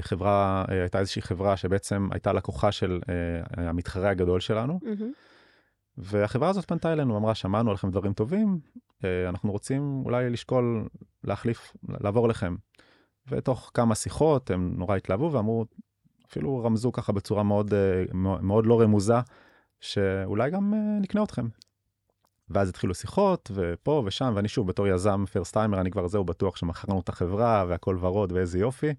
חברה, אה, הייתה איזושהי חברה שבעצם הייתה לקוחה של אה, המתחרה הגדול שלנו. והחברה הזאת פנתה אלינו, אמרה, שמענו עליכם דברים טובים, אנחנו רוצים אולי לשקול להחליף, לעבור אליכם. ותוך כמה שיחות הם נורא התלהבו ואמרו, אפילו רמזו ככה בצורה מאוד, מאוד לא רמוזה, שאולי גם נקנה אתכם. ואז התחילו שיחות, ופה ושם, ואני שוב, בתור יזם פרסט טיימר, אני כבר זהו בטוח שמכרנו את החברה, והכל ורוד, ואיזה יופי.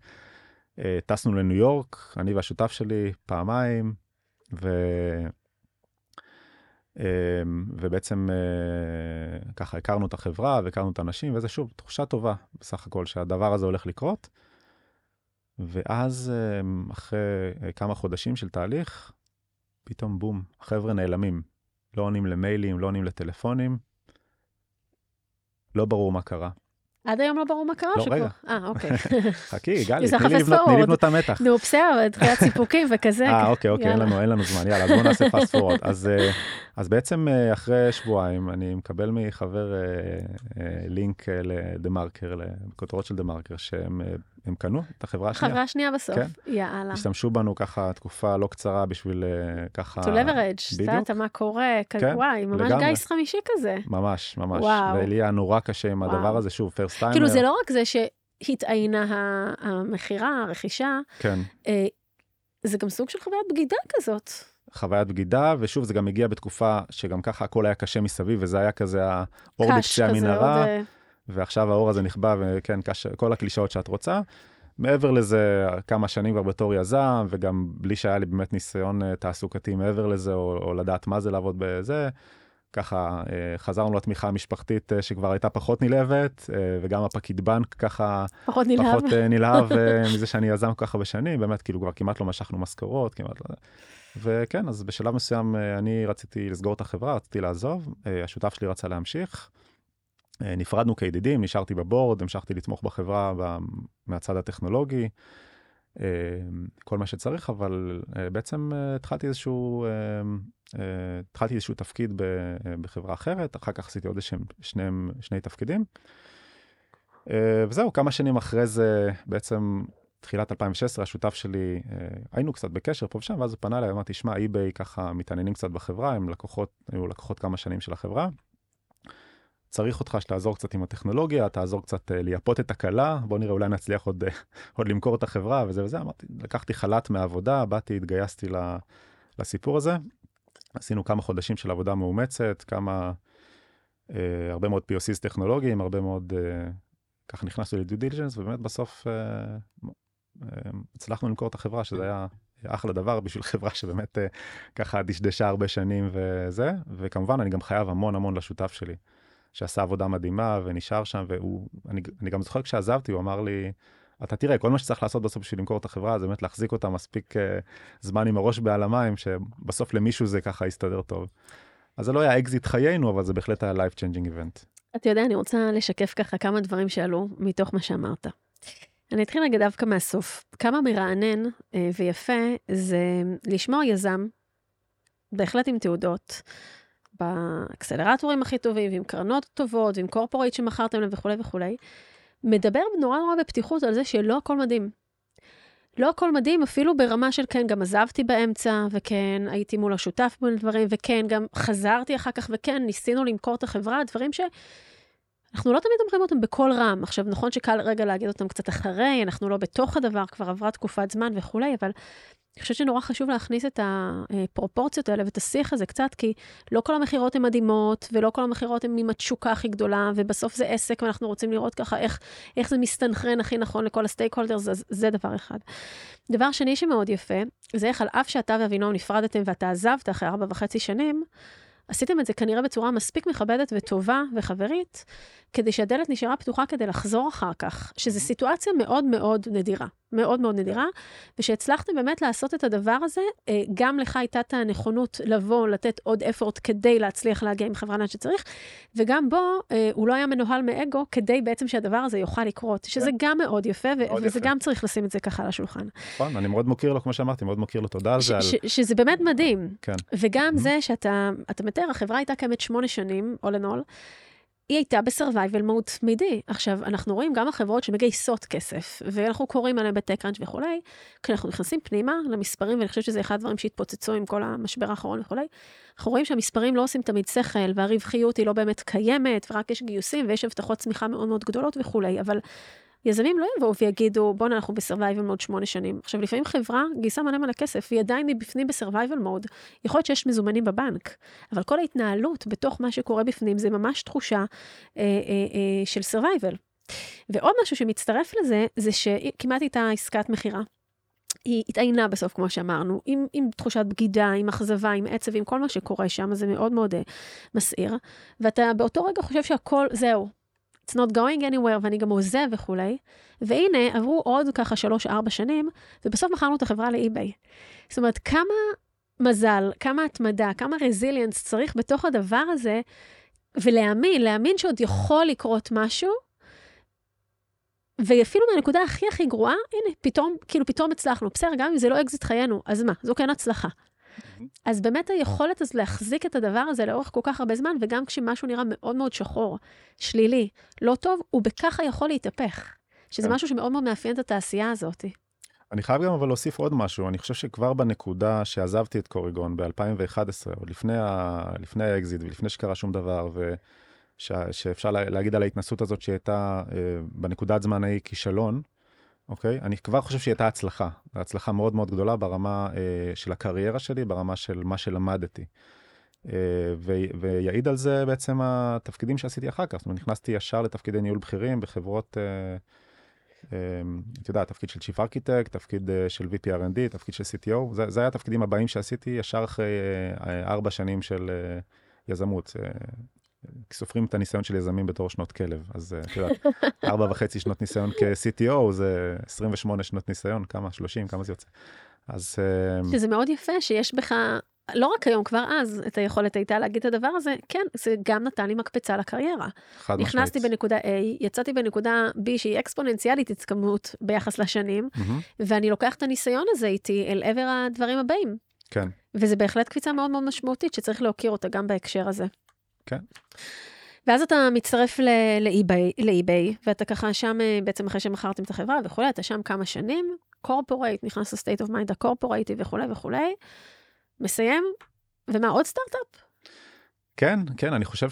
אה, טסנו לניו יורק, אני והשותף שלי, פעמיים, ו... אה, ובעצם אה, ככה הכרנו את החברה והכרנו את האנשים, וזה שוב, תחושה טובה בסך הכל שהדבר הזה הולך לקרות. ואז אחרי כמה חודשים של תהליך, פתאום בום, החבר'ה נעלמים. לא עונים למיילים, לא עונים לטלפונים. לא ברור מה קרה. עד היום לא ברור מה קרה? לא, רגע. אה, אוקיי. חכי, גלי, תני לבנות את המתח. נו, בסדר, תחילת סיפוקים וכזה. אה, אוקיי, אוקיי, אין לנו, אין לנו זמן, יאללה, בואו נעשה פאסט פורוד. אז, אה, אז בעצם אה, אחרי שבועיים, אני מקבל מחבר אה, לינק לדה מרקר, לכותרות של דה מרקר, שהם הם קנו את החברה השנייה. חברה שנייה בסוף, כן. יאללה. השתמשו בנו ככה תקופה לא קצרה בשביל ככה... To leverage, יודעת מה קורה, כן, וואי, ממש לגמרי. גיס חמישי כזה. ממש, ממש. וואו. ולי היה נורא קשה עם וואו. הדבר הזה, שוב, פרסט טיימר. כאילו זה לא רק זה שהתעיינה המכירה, הרכישה, כן. אה, זה גם סוג של חוויית בגידה כזאת. חוויית בגידה, ושוב, זה גם הגיע בתקופה שגם ככה הכל היה קשה מסביב, וזה היה כזה האור בקצה המנהרה. עוד... ועכשיו האור הזה נכבה, וכן, קש... כל הקלישאות שאת רוצה. מעבר לזה, כמה שנים כבר בתור יזם, וגם בלי שהיה לי באמת ניסיון אה, תעסוקתי מעבר לזה, או, או לדעת מה זה לעבוד בזה, ככה אה, חזרנו לתמיכה המשפחתית אה, שכבר הייתה פחות נלהבת, וגם הפקיד בנק ככה פחות נלהב, פחות נלהב מזה שאני יזם ככה בשנים, באמת כאילו כבר כמעט לא משכנו משכורות, כמעט לא... וכן, אז בשלב מסוים אני רציתי לסגור את החברה, רציתי לעזוב, השותף שלי רצה להמשיך. אה, נפרדנו כידידים, נשארתי בבורד, המשכתי לתמוך בחברה מהצד הטכנולוגי, אה, כל מה שצריך, אבל אה, בעצם התחלתי איזשהו, התחלתי איזשהו תפקיד בחברה אחרת, אחר כך עשיתי עוד איזשהם שני, שני תפקידים. וזהו, כמה שנים אחרי זה, בעצם תחילת 2016, השותף שלי, היינו קצת בקשר פה ושם, ואז הוא פנה אליי, אמרתי, שמע, אי-ביי ככה מתעניינים קצת בחברה, הם לקוחות, היו לקוחות כמה שנים של החברה. צריך אותך שתעזור קצת עם הטכנולוגיה, תעזור קצת uh, לייפות את הכלה, בוא נראה אולי נצליח עוד, uh, עוד למכור את החברה וזה וזה, אמרתי, לקחתי חל"ת מהעבודה, באתי, התגייסתי לסיפור הזה, עשינו כמה חודשים של עבודה מאומצת, כמה, uh, הרבה מאוד POCs טכנולוגיים, הרבה מאוד, uh, ככה נכנסנו לדיו דיליג'נס, ובאמת בסוף uh, uh, הצלחנו למכור את החברה, שזה היה אחלה דבר בשביל חברה שבאמת uh, ככה דשדשה הרבה שנים וזה, וכמובן אני גם חייב המון המון לשותף שלי. שעשה עבודה מדהימה ונשאר שם, והוא, אני, אני גם זוכר כשעזבתי, הוא אמר לי, אתה תראה, כל מה שצריך לעשות בסוף בשביל למכור את החברה זה באמת להחזיק אותה מספיק uh, זמן עם הראש מעל המים, שבסוף למישהו זה ככה יסתדר טוב. אז זה לא היה אקזיט חיינו, אבל זה בהחלט היה life changing event. אתה יודע, אני רוצה לשקף ככה כמה דברים שעלו מתוך מה שאמרת. אני אתחיל רגע דווקא מהסוף. כמה מרענן אה, ויפה זה לשמוע יזם, בהחלט עם תעודות, באקסלרטורים הכי טובים, ועם קרנות טובות, ועם קורפורייט שמכרתם להם וכולי וכולי, מדבר נורא נורא בפתיחות על זה שלא הכל מדהים. לא הכל מדהים, אפילו ברמה של כן, גם עזבתי באמצע, וכן, הייתי מול השותף בין דברים, וכן, גם חזרתי אחר כך, וכן, ניסינו למכור את החברה, דברים ש... אנחנו לא תמיד אומרים אותם בקול רם. עכשיו, נכון שקל רגע להגיד אותם קצת אחרי, אנחנו לא בתוך הדבר, כבר עברה תקופת זמן וכולי, אבל אני חושבת שנורא חשוב להכניס את הפרופורציות האלה ואת השיח הזה קצת, כי לא כל המכירות הן מדהימות, ולא כל המכירות הן עם התשוקה הכי גדולה, ובסוף זה עסק, ואנחנו רוצים לראות ככה איך, איך זה מסתנכרן הכי נכון לכל הסטייק הולדרס, אז זה דבר אחד. דבר שני שמאוד יפה, זה איך על אף שאתה ואבינום נפרדתם ואתה עזבת אחרי ארבע וחצי שנים, עשיתם את זה כנראה בצורה מספיק מכבדת וטובה וחברית, כדי שהדלת נשארה פתוחה כדי לחזור אחר כך, שזו סיטואציה מאוד מאוד נדירה, מאוד מאוד נדירה, ושהצלחתם באמת לעשות את הדבר הזה, אה, גם לך הייתה את הנכונות לבוא, לתת עוד אפורט כדי להצליח להגיע עם חברה לאן שצריך, וגם בו, אה, הוא לא היה מנוהל מאגו, כדי בעצם שהדבר הזה יוכל לקרות, שזה כן. גם מאוד יפה, מאוד וזה יפה. גם צריך לשים את זה ככה על השולחן. נכון, אני מאוד מוקיר לו, כמו שאמרתי, מאוד מוקיר לו תודה על זה. שזה באמת מדהים. כן. וגם Mhm. זה שאתה אתה מתאר, החברה הייתה קיימת שמונה שנים, all in all, היא הייתה בסרווייבל מוד תמידי. עכשיו, אנחנו רואים גם החברות שמגייסות כסף, ואנחנו קוראים עליהן בטקראנץ' וכולי, כשאנחנו נכנסים פנימה למספרים, ואני חושבת שזה אחד הדברים שהתפוצצו עם כל המשבר האחרון וכולי, אנחנו רואים שהמספרים לא עושים תמיד שכל, והרווחיות היא לא באמת קיימת, ורק יש גיוסים, ויש הבטחות צמיחה מאוד מאוד גדולות וכולי, אבל יזמים לא יבואו ויגידו, בואנה, אנחנו בסרווייבל מוד שמונה שנים. עכשיו, לפעמים חברה גייסה מלא מלא כסף, והיא עדיין מבפנים בסרווייבל מוד. יכול להיות שיש מזומנים בבנק, אבל כל ההתנהלות בתוך מה שקורה בפנים זה ממש תחושה אה, אה, אה, של survival. ועוד משהו שמצטרף לזה, זה שכמעט הייתה עסקת מכירה. היא התעיינה בסוף, כמו שאמרנו, עם, עם תחושת בגידה, עם אכזבה, עם עצב, עם כל מה שקורה שם, זה מאוד מאוד אה, מסעיר. ואתה באותו רגע חושב שהכל, זהו, it's not going anywhere, ואני גם עוזב וכולי. והנה, עברו עוד ככה שלוש-ארבע שנים, ובסוף מכרנו את החברה לאי-ביי. זאת אומרת, כמה מזל, כמה התמדה, כמה רזיליאנס צריך בתוך הדבר הזה, ולהאמין, להאמין שעוד יכול לקרות משהו, ואפילו מהנקודה הכי הכי גרועה, הנה, פתאום, כאילו פתאום הצלחנו. בסדר, גם אם זה לא אקזיט חיינו, אז מה? זו כן הצלחה. אז באמת היכולת אז להחזיק את הדבר הזה לאורך כל כך הרבה זמן, וגם כשמשהו נראה מאוד מאוד שחור, שלילי, לא טוב, הוא ככה יכול להתהפך. שזה כן. משהו שמאוד מאוד מאפיין את התעשייה הזאת. אני חייב גם אבל להוסיף עוד משהו, אני חושב שכבר בנקודה שעזבתי את קוריגון ב-2011, עוד לפני, ה... לפני האקזיט ולפני שקרה שום דבר, ושאפשר לה... להגיד על ההתנסות הזאת שהיא הייתה אה, בנקודת זמן ההיא כישלון, אוקיי? אני כבר חושב שהיא הייתה הצלחה, הצלחה מאוד מאוד גדולה ברמה אה, של הקריירה שלי, ברמה של מה שלמדתי. אה, ו... ויעיד על זה בעצם התפקידים שעשיתי אחר כך, זאת אומרת, נכנסתי ישר לתפקידי ניהול בכירים בחברות... אה, אמ, אתה יודע, תפקיד של Chief Architect, תפקיד אה, של VP R&D, תפקיד של CTO, זה, זה היה התפקידים הבאים שעשיתי ישר אחרי אה, אה, ארבע שנים של אה, יזמות. אה, סופרים את הניסיון של יזמים בתור שנות כלב, אז אה, את יודעת, ארבע וחצי שנות ניסיון כ-CTO זה 28 שנות ניסיון, כמה? 30, כמה זה יוצא? אז אה, שזה מאוד יפה שיש בך, לא רק היום, כבר אז, את היכולת הייתה להגיד את הדבר הזה, כן, זה גם נתן לי מקפצה לקריירה. חד נכנסתי משמעית. בנקודה A, יצאתי בנקודה B שהיא אקספוננציאלית התקדמות ביחס לשנים, ואני לוקח את הניסיון הזה איתי אל עבר הדברים הבאים. כן, וזה בהחלט קפיצה מאוד מאוד משמעותית שצריך להוקיר אותה גם בהקשר הזה. כן. ואז אתה מצטרף לאי-ביי, ואתה ככה שם, אה, בעצם אחרי שמכרתם את החברה וכולי, אתה שם כמה שנים, corporate, נכנס ל state of mind הקורפורייטי וכולי וכולי, מסיים, ומה, עוד סטארט-אפ? כן, כן, אני חושב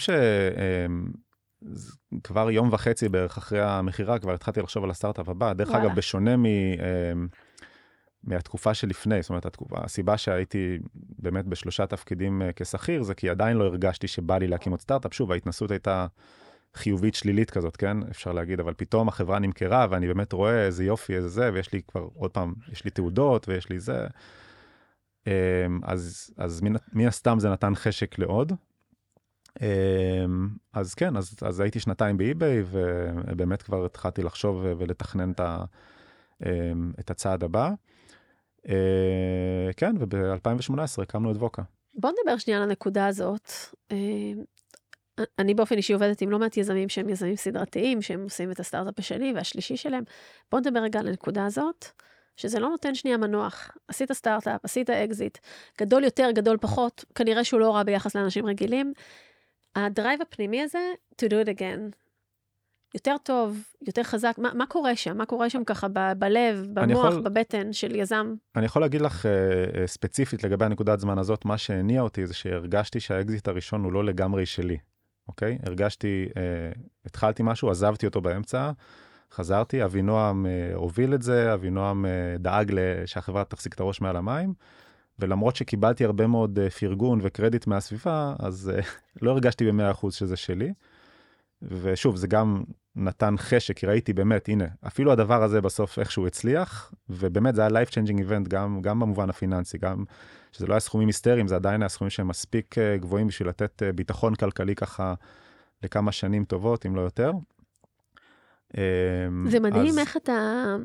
שכבר יום וחצי בערך אחרי המכירה, כבר התחלתי לחשוב על הסטארט-אפ הבא. דרך וואלה. אגב, בשונה מ... מהתקופה שלפני, זאת אומרת, התקופה, הסיבה שהייתי באמת בשלושה תפקידים אה, כשכיר, זה כי עדיין לא הרגשתי שבא לי להקים עוד סטארט-אפ. שוב, ההתנסות הייתה חיובית שלילית כזאת, כן? אפשר להגיד, אבל פתאום החברה נמכרה, ואני באמת רואה איזה יופי, איזה זה, ויש לי כבר, עוד פעם, יש לי תעודות, ויש לי זה. אמ, אז, אז מן, מן הסתם זה נתן חשק לעוד. אמ, אז כן, אז, אז הייתי שנתיים באי-ביי, ובאמת כבר התחלתי לחשוב ולתכנן את, ה, אמ, את הצעד הבא. אה, כן, וב-2018 הקמנו את ווקה. בוא נדבר שנייה על הנקודה הזאת. אה, אני באופן אישי עובדת עם לא מעט יזמים שהם יזמים סדרתיים, שהם עושים את הסטארט-אפ השני והשלישי שלהם. בוא נדבר רגע על הנקודה הזאת, שזה לא נותן שנייה מנוח. עשית סטארט-אפ, עשית אקזיט, גדול יותר, גדול פחות, כנראה שהוא לא רע ביחס לאנשים רגילים. ה drive הפנימי הזה, to do it again. יותר טוב, יותר חזק, מה, מה קורה שם? מה קורה שם ככה ב- בלב, במוח, יכול- בבטן של יזם? אני יכול להגיד לך אה, אה, ספציפית לגבי הנקודת זמן הזאת, מה שהניע אותי זה שהרגשתי שהאקזיט הראשון הוא לא לגמרי שלי, אוקיי? הרגשתי, אה, התחלתי משהו, עזבתי אותו באמצע, חזרתי, אבינועם אה, הוביל את זה, אבינועם אה, דאג שהחברה תחזיק את הראש מעל המים, ולמרות שקיבלתי הרבה מאוד פרגון וקרדיט מהסביבה, אז לא הרגשתי ב-100% שזה שלי. ושוב, זה גם נתן חשק, כי ראיתי באמת, הנה, אפילו הדבר הזה בסוף איכשהו הצליח, ובאמת זה היה life changing event גם, גם במובן הפיננסי, גם שזה לא היה סכומים היסטריים, זה עדיין היה סכומים שהם מספיק אה, גבוהים בשביל לתת אה, ביטחון כלכלי ככה לכמה שנים טובות, אם לא יותר. זה מדהים אז... איך אתה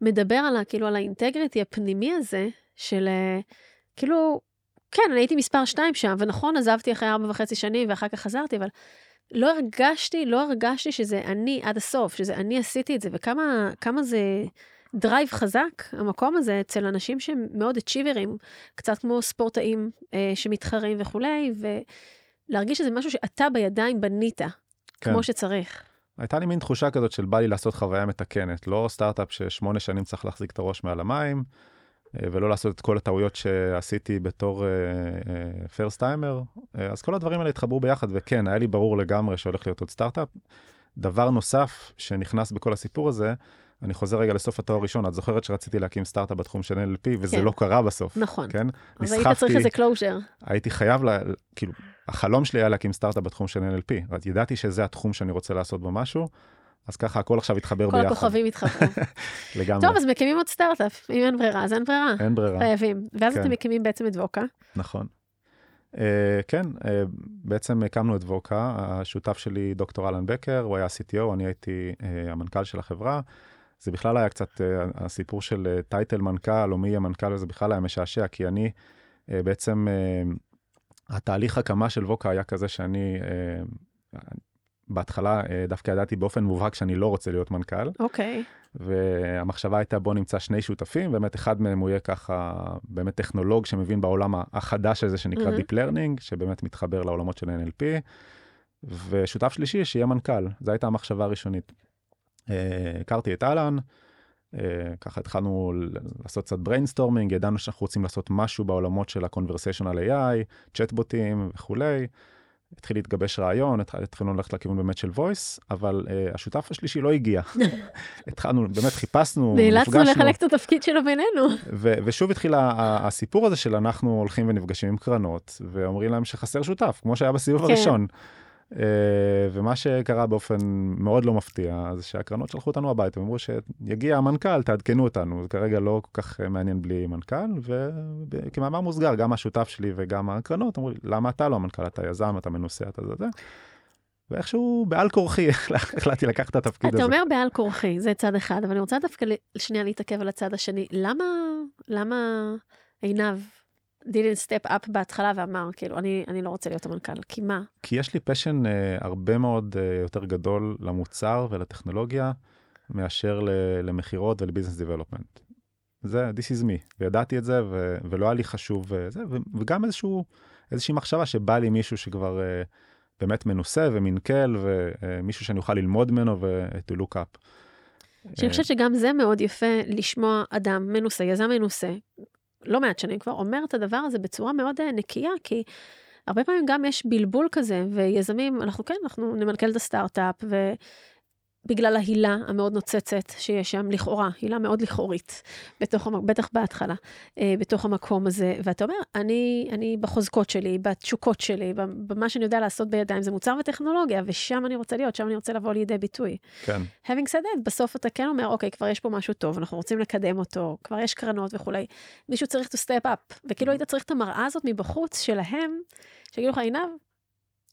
מדבר על, ה, כאילו, על האינטגריטי הפנימי הזה, של כאילו, כן, אני הייתי מספר שתיים שם, ונכון, עזבתי אחרי ארבע וחצי שנים ואחר כך חזרתי, אבל לא הרגשתי, לא הרגשתי שזה אני עד הסוף, שזה אני עשיתי את זה, וכמה זה דרייב חזק, המקום הזה, אצל אנשים שהם מאוד achiever־ים, קצת כמו ספורטאים אה, שמתחרים וכולי, ולהרגיש שזה משהו שאתה בידיים בנית, כן. כמו שצריך. הייתה לי מין תחושה כזאת של בא לי לעשות חוויה מתקנת, לא סטארט-אפ ששמונה שנים צריך להחזיק את הראש מעל המים, ולא לעשות את כל הטעויות שעשיתי בתור first uh, timer. Uh, uh, אז כל הדברים האלה התחברו ביחד, וכן, היה לי ברור לגמרי שהולך להיות עוד סטארט-אפ. דבר נוסף שנכנס בכל הסיפור הזה, אני חוזר רגע לסוף התואר הראשון, את זוכרת שרציתי להקים סטארט-אפ בתחום של NLP, וזה כן. לא קרה בסוף. נכון. כן? אז נסחפתי, היית צריך איזה closure. הייתי חייב, לה, כאילו, החלום שלי היה להקים סטארט-אפ בתחום של NLP, ידעתי שזה התחום שאני רוצה לעשות בו משהו, אז ככה הכל עכשיו התחבר כל ביחד. כל הכוכבים התחברו. לגמרי. טוב, אז מקימים עוד סטארט-אפ. אם אין ברירה, אז אין ברירה. אין ברירה. חייבים. ואז כן. אתם מקימים בעצם את ווקה. נכון. Uh, כן, uh, בעצם הקמנו את ווקה, השותף שלי דוקטור אלן בקר, הוא היה CTO, אני הייתי uh, המנכ"ל של החברה. זה בכלל היה קצת, uh, הסיפור של uh, טייטל מנכ"ל, או מי יהיה מנכ"ל, זה בכלל היה משעשע, כי אני uh, בעצם, uh, התהליך הקמה של ווקה היה כזה שאני, uh, בהתחלה אה, דווקא ידעתי באופן מובהק שאני לא רוצה להיות מנכ"ל. אוקיי. Okay. והמחשבה הייתה בוא נמצא שני שותפים, באמת אחד מהם הוא יהיה ככה באמת טכנולוג שמבין בעולם החדש הזה שנקרא mm-hmm. Deep Learning, שבאמת מתחבר לעולמות של NLP, ושותף שלישי שיהיה מנכ"ל, זו הייתה המחשבה הראשונית. אה, הכרתי את אהלן, אה, ככה התחלנו לעשות קצת brainstorming, ידענו שאנחנו רוצים לעשות משהו בעולמות של ה-conversational AI, צ'טבוטים וכולי. התחיל להתגבש רעיון, התחלנו ללכת לכיוון באמת של voice, אבל uh, השותף השלישי לא הגיע. התחלנו, באמת חיפשנו, נפגשנו. נאלצנו לחלק את התפקיד שלו בינינו. ו- ושוב התחיל הסיפור הזה של אנחנו הולכים ונפגשים עם קרנות, ואומרים להם שחסר שותף, כמו שהיה בסיבוב כן. הראשון. אה, ומה שקרה באופן מאוד לא מפתיע, זה שהקרנות שלחו אותנו הביתה, אמרו שיגיע המנכ"ל, תעדכנו אותנו, זה כרגע לא כל כך מעניין בלי מנכ"ל, וכמאמר מוסגר, גם השותף שלי וגם הקרנות אמרו לי, למה אתה לא המנכ"ל, אתה יזם, אתה מנוסה, אתה זה, זה. ואיכשהו בעל כורחי החלטתי לקחת את התפקיד הזה. אתה אומר בעל כורחי, זה צד אחד, אבל אני רוצה דווקא שנייה להתעכב על הצד השני. למה, למה עינב didn't step up בהתחלה ואמר, כאילו, אני, אני לא רוצה להיות המנכ"ל, כי מה? כי יש לי פשן uh, הרבה מאוד uh, יותר גדול למוצר ולטכנולוגיה, מאשר למכירות ולביזנס דיבלופמנט. זה, this is me, וידעתי את זה, ו, ולא היה לי חשוב, uh, זה, ו, וגם איזשהו, איזושהי מחשבה שבא לי מישהו שכבר uh, באמת מנוסה ומנקל, ומישהו uh, שאני אוכל ללמוד ממנו ו-to look up. שאני חושבת שגם זה מאוד יפה לשמוע אדם מנוסה, יזם מנוסה, לא מעט שנים כבר, אומר את הדבר הזה בצורה מאוד אה, נקייה, כי הרבה פעמים גם יש בלבול כזה, ויזמים, אנחנו כן, אנחנו נמלכל את הסטארט-אפ, ו... בגלל ההילה המאוד נוצצת שיש שם, לכאורה, הילה מאוד לכאורית, בתוך, בטח בהתחלה, אה, בתוך המקום הזה. ואתה אומר, אני, אני בחוזקות שלי, בתשוקות שלי, במה שאני יודע לעשות בידיים, זה מוצר וטכנולוגיה, ושם אני רוצה להיות, שם אני רוצה לבוא לידי ביטוי. כן. having said that, בסוף אתה כן אומר, אוקיי, כבר יש פה משהו טוב, אנחנו רוצים לקדם אותו, כבר יש קרנות וכולי. מישהו צריך to step up, וכאילו היית צריך את המראה הזאת מבחוץ שלהם, שיגידו לך, עינב,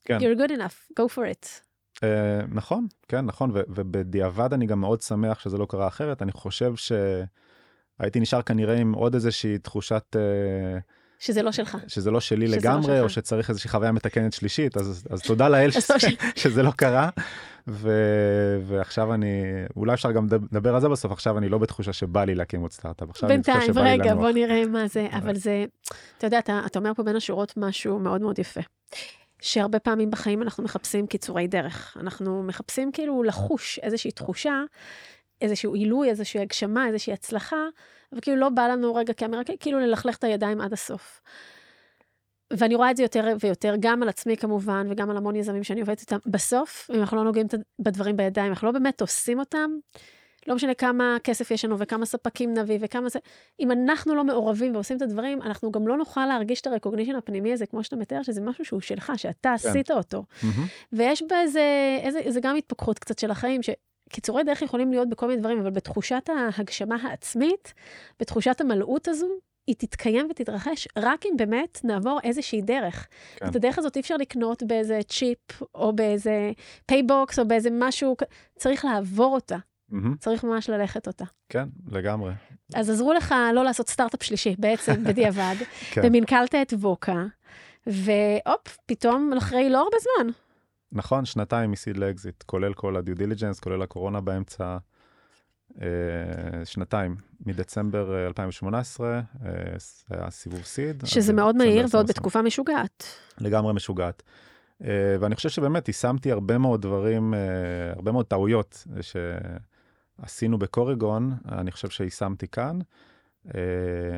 כן. you're good enough, go for it. Uh, נכון, כן, נכון, ובדיעבד אני גם מאוד שמח שזה לא קרה אחרת. אני חושב שהייתי נשאר כנראה עם עוד איזושהי תחושת... Uh, שזה לא שלך. שזה לא שלי שזה לא לגמרי, לא או שצריך איזושהי חוויה מתקנת שלישית, אז, אז תודה לאל ש... שזה לא קרה. ו... ועכשיו אני, אולי אפשר גם לדבר על זה בסוף, עכשיו אני לא בתחושה שבא לי להקים עוד סטארט-אפ. בינתיים, רגע, בוא נראה מה זה, אבל זה, אתה יודע, אתה, אתה אומר פה בין השורות משהו מאוד מאוד יפה. שהרבה פעמים בחיים אנחנו מחפשים קיצורי דרך. אנחנו מחפשים כאילו לחוש איזושהי תחושה, איזשהו עילוי, איזושהי הגשמה, איזושהי הצלחה, אבל כאילו לא בא לנו רגע כאמירה, כאילו ללכלך את הידיים עד הסוף. ואני רואה את זה יותר ויותר, גם על עצמי כמובן, וגם על המון יזמים שאני עובדת איתם. בסוף, אם אנחנו לא נוגעים בדברים בידיים, אנחנו לא באמת עושים אותם, לא משנה כמה כסף יש לנו וכמה ספקים נביא וכמה זה, אם אנחנו לא מעורבים ועושים את הדברים, אנחנו גם לא נוכל להרגיש את ה recognition הפנימי הזה, כמו שאתה מתאר, שזה משהו שהוא שלך, שאתה כן. עשית אותו. Mm-hmm. ויש בזה, איזה, זה גם התפכחות קצת של החיים, שקיצורי דרך יכולים להיות בכל מיני דברים, אבל בתחושת ההגשמה העצמית, בתחושת המלאות הזו, היא תתקיים ותתרחש רק אם באמת נעבור איזושהי דרך. כן. את הדרך הזאת אי אפשר לקנות באיזה צ'יפ, או באיזה פייבוקס, או באיזה משהו, צריך לעבור אותה. Mm-hmm. צריך ממש ללכת אותה. כן, לגמרי. אז עזרו לך לא לעשות סטארט-אפ שלישי, בעצם, בדיעבד, כן. ומנכלת את ווקה, והופ, פתאום אחרי לא הרבה זמן. נכון, שנתיים מ seed לאקזיט, כולל כל ה due diligence, כולל הקורונה באמצע. אה, שנתיים, מדצמבר 2018, אה, אה, היה סיבוב seed. שזה מאוד מהיר ועוד בתקופה משוגעת. לגמרי משוגעת. ואני חושב שבאמת יישמתי הרבה מאוד דברים, הרבה מאוד טעויות שעשינו בקוריגון, אני חושב שיישמתי כאן.